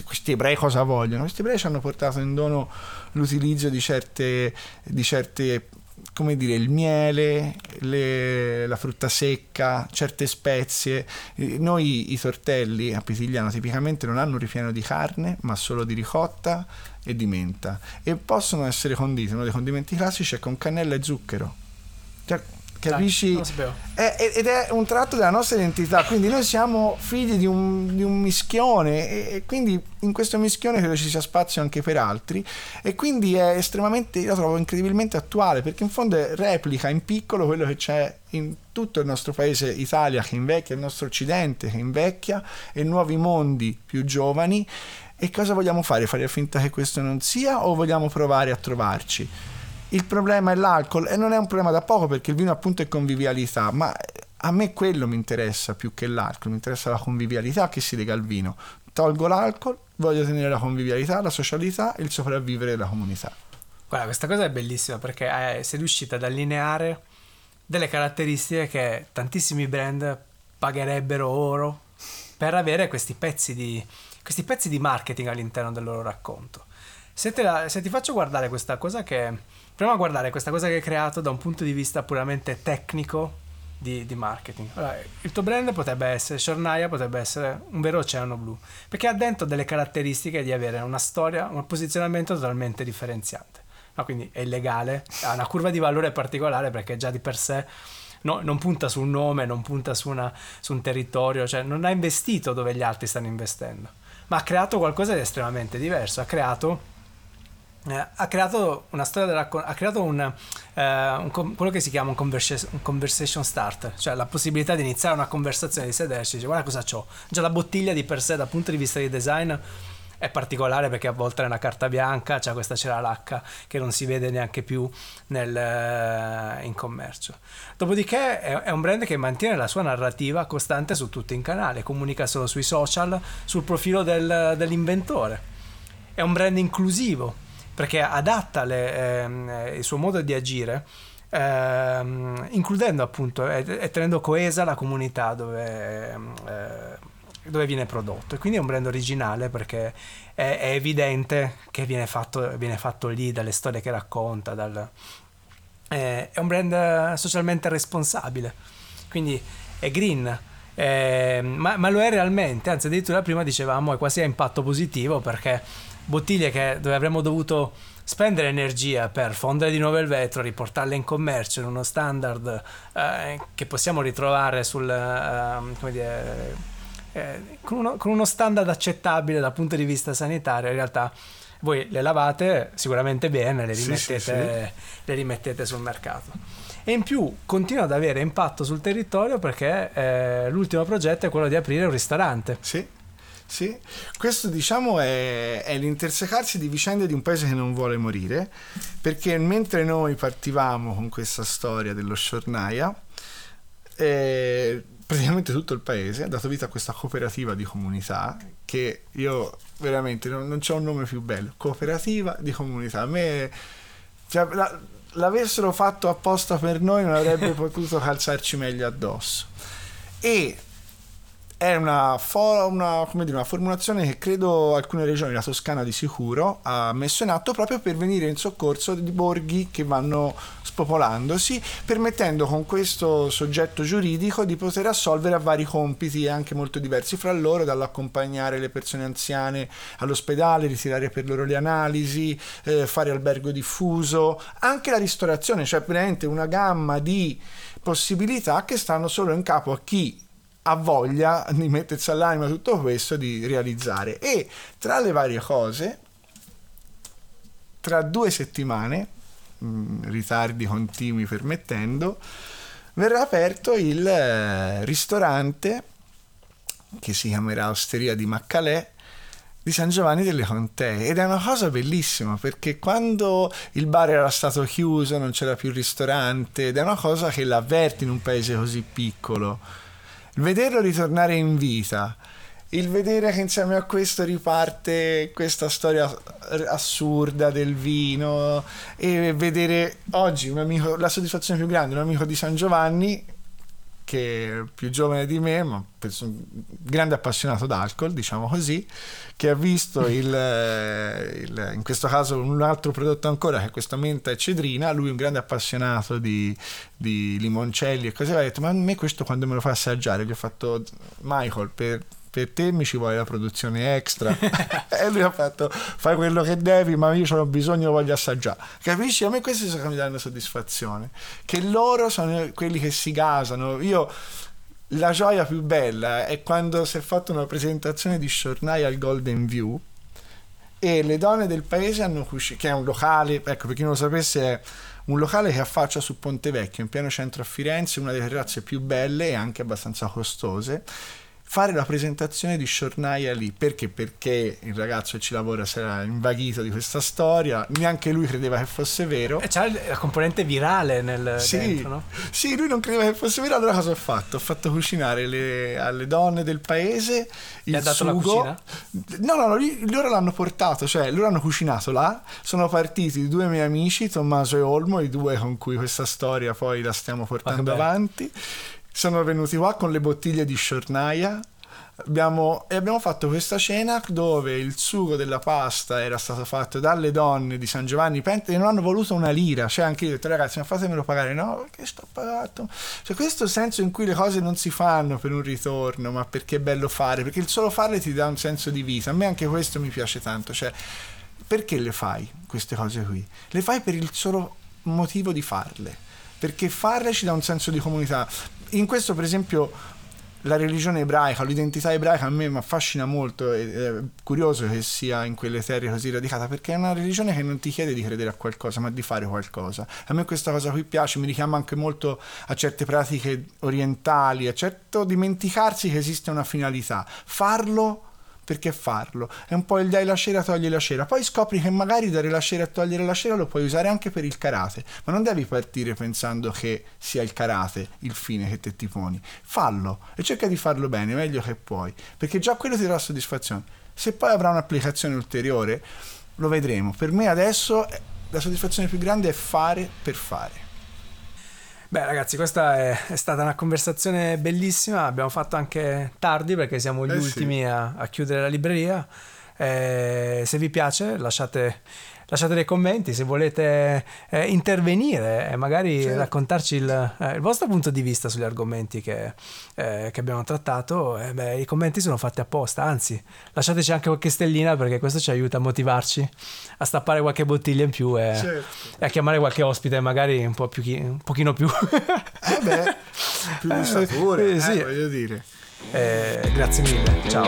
questi ebrei cosa vogliono? Questi ebrei ci hanno portato in dono l'utilizzo di certe di certe come dire, il miele, le- la frutta secca, certe spezie. Noi i tortelli a Pitigliano tipicamente non hanno un ripieno di carne, ma solo di ricotta e di menta. E possono essere conditi, uno dei condimenti classici è con cannella e zucchero. Cioè, Capisci? È- ed è un tratto della nostra identità, quindi noi siamo figli di un, di un mischione e, e quindi in questo mischione credo ci sia spazio anche per altri e quindi è estremamente, io lo trovo incredibilmente attuale perché in fondo replica in piccolo quello che c'è in tutto il nostro paese Italia che invecchia, il nostro occidente che invecchia e nuovi mondi più giovani e cosa vogliamo fare? Fare finta che questo non sia o vogliamo provare a trovarci? Il problema è l'alcol e non è un problema da poco perché il vino appunto è convivialità, ma a me quello mi interessa più che l'alcol, mi interessa la convivialità che si lega al vino. Tolgo l'alcol, voglio tenere la convivialità, la socialità e il sopravvivere della comunità. Guarda, questa cosa è bellissima perché eh, sei riuscita ad allineare delle caratteristiche che tantissimi brand pagherebbero oro per avere questi pezzi di, questi pezzi di marketing all'interno del loro racconto. Se, la- se ti faccio guardare questa cosa che... Proviamo a guardare questa cosa che hai creato da un punto di vista puramente tecnico di, di marketing. Allora, il tuo brand potrebbe essere, Shornaya potrebbe essere un vero oceano blu, perché ha dentro delle caratteristiche di avere una storia, un posizionamento totalmente differenziante. No, quindi è illegale, ha una curva di valore particolare perché già di per sé no- non punta su un nome, non punta su, una- su un territorio, cioè non ha investito dove gli altri stanno investendo, ma ha creato qualcosa di estremamente diverso, ha creato ha creato una storia del raccon- ha creato un, eh, un com- quello che si chiama un, conversa- un conversation starter, cioè la possibilità di iniziare una conversazione, di sederci, dice guarda cosa c'ho. Già la bottiglia di per sé dal punto di vista di design è particolare perché a volte è una carta bianca, c'è questa c'era l'H che non si vede neanche più nel, eh, in commercio. Dopodiché è, è un brand che mantiene la sua narrativa costante su tutto in canale, comunica solo sui social, sul profilo del- dell'inventore. È un brand inclusivo perché adatta le, ehm, eh, il suo modo di agire ehm, includendo appunto e, e tenendo coesa la comunità dove, ehm, eh, dove viene prodotto. E quindi è un brand originale perché è, è evidente che viene fatto, viene fatto lì dalle storie che racconta dal, eh, è un brand socialmente responsabile. Quindi è green eh, ma, ma lo è realmente. Anzi addirittura prima dicevamo è quasi a impatto positivo perché bottiglie che, dove avremmo dovuto spendere energia per fondere di nuovo il vetro, riportarle in commercio in uno standard eh, che possiamo ritrovare sul, come dire, eh, con, uno, con uno standard accettabile dal punto di vista sanitario, in realtà voi le lavate sicuramente bene, le Sì, rimettete, sì, le rimettete sul mercato. E in più continua ad avere impatto sul territorio perché eh, l'ultimo progetto è quello di aprire un ristorante. Sì, sì. Questo diciamo è, è l'intersecarsi di vicende di un paese che non vuole morire, perché mentre noi partivamo con questa storia dello Sciornaia, eh, praticamente tutto il paese ha dato vita a questa cooperativa di comunità che io veramente non, non c'è un nome più bello, cooperativa di comunità. A me cioè, la- l'avessero fatto apposta per noi non avrebbe potuto calzarci meglio addosso. E è una, fo- una, dire, una formulazione che credo alcune regioni, la Toscana di sicuro, ha messo in atto proprio per venire in soccorso di borghi che vanno spopolandosi, permettendo con questo soggetto giuridico di poter assolvere a vari compiti anche molto diversi fra loro, dall'accompagnare le persone anziane all'ospedale, ritirare per loro le analisi, eh, fare albergo diffuso, anche la ristorazione, cioè veramente una gamma di possibilità che stanno solo in capo a chi ha voglia di mettersi all'anima tutto questo di realizzare. E tra le varie cose tra due settimane mh, ritardi continui permettendo verrà aperto il eh, ristorante che si chiamerà Osteria di Maccalè di San Giovanni delle Contee ed è una cosa bellissima perché quando il bar era stato chiuso non c'era più il ristorante ed è una cosa che l'avverti in un paese così piccolo il vederlo ritornare in vita il vedere che insieme a questo riparte questa storia assurda del vino e vedere oggi un amico, la soddisfazione più grande, un amico di San Giovanni che è più giovane di me, ma penso un grande appassionato d'alcol, diciamo così, che ha visto il, eh, il- in questo caso un altro prodotto ancora che è questa menta e cedrina, lui è un grande appassionato di, di limoncelli e cose, ha detto ma a me questo quando me lo fa assaggiare, gli ho fatto Michael per per te mi ci vuole la produzione extra. e lui ha fatto, fai quello che devi, ma io ho bisogno, lo voglio assaggiare. Capisci? A me questi sono che mi danno soddisfazione. Che loro sono quelli che si gasano. Io la gioia più bella è quando si è fatta una presentazione di Shornai al Golden View e le donne del paese hanno cucinato, che è un locale, ecco per chi non lo sapesse è un locale che affaccia su Ponte Vecchio in pieno centro a Firenze, una delle terrazze più belle e anche abbastanza costose. Fare la presentazione di Shornaia lì perché? Perché il ragazzo che ci lavora si era invaghito di questa storia, neanche lui credeva che fosse vero. E c'ha la componente virale nel Sì, dentro, no? sì, lui non credeva che fosse vero, allora cosa ho fatto? Ho fatto cucinare le- alle donne del paese il ha dato la sugo. cucina? No, no, no, loro l'hanno portato, cioè loro hanno cucinato là, sono partiti due miei amici, Tommaso e Olmo, i due con cui questa storia poi la stiamo portando bello. Sono venuti qua con le bottiglie di Shornaia. Abbiamo, e abbiamo fatto questa cena dove il sugo della pasta era stato fatto dalle donne di San Giovanni Pente e non hanno voluto una lira. Cioè, anche io ho detto, ragazzi, ma fatemelo pagare. No, perché sto pagato. Cioè, questo senso in cui le cose non si fanno per un ritorno, ma perché è bello fare, perché il solo farle ti dà un senso di vita. A me anche questo mi piace tanto. Cioè, perché le fai queste cose qui? Le fai per il solo motivo di farle, perché farle ci dà un senso di comunità. In questo, per esempio, la religione ebraica, l'identità ebraica a me mi affascina molto ed è curioso che sia in quelle terre così radicata perché è una religione che non ti chiede di credere a qualcosa ma di fare qualcosa. A me questa cosa qui piace, mi richiama anche molto a certe pratiche orientali, a certo dimenticarsi che esiste una finalità, farlo perché farlo? È un po' il dai la cera, togli la cera. Poi scopri che magari dare la cera e togliere la cera lo puoi usare anche per il karate, ma non devi partire pensando che sia il karate il fine che te ti poni. Fallo e cerca di farlo bene, meglio che puoi, perché già quello ti darà soddisfazione. Se poi avrà un'applicazione ulteriore, lo vedremo. Per me adesso eh, la soddisfazione più grande è fare per fare. Beh, ragazzi, questa è, è stata una conversazione bellissima. Abbiamo fatto anche tardi perché siamo gli Eh sì. ultimi a, a chiudere la libreria. Eh, se vi piace, lasciate, lasciate dei commenti. Se volete eh, intervenire e magari Certo. raccontarci il, eh, il vostro punto di vista sugli argomenti che, eh, che abbiamo trattato, eh, beh, i commenti sono fatti apposta. Anzi, lasciateci anche qualche stellina perché questo ci aiuta a motivarci a stappare qualche bottiglia in più e, Certo. e a chiamare qualche ospite, magari un, po più chi- un pochino più. Eh beh, più di Eh, eh, sì. voglio dire. Eh, grazie mille, ciao.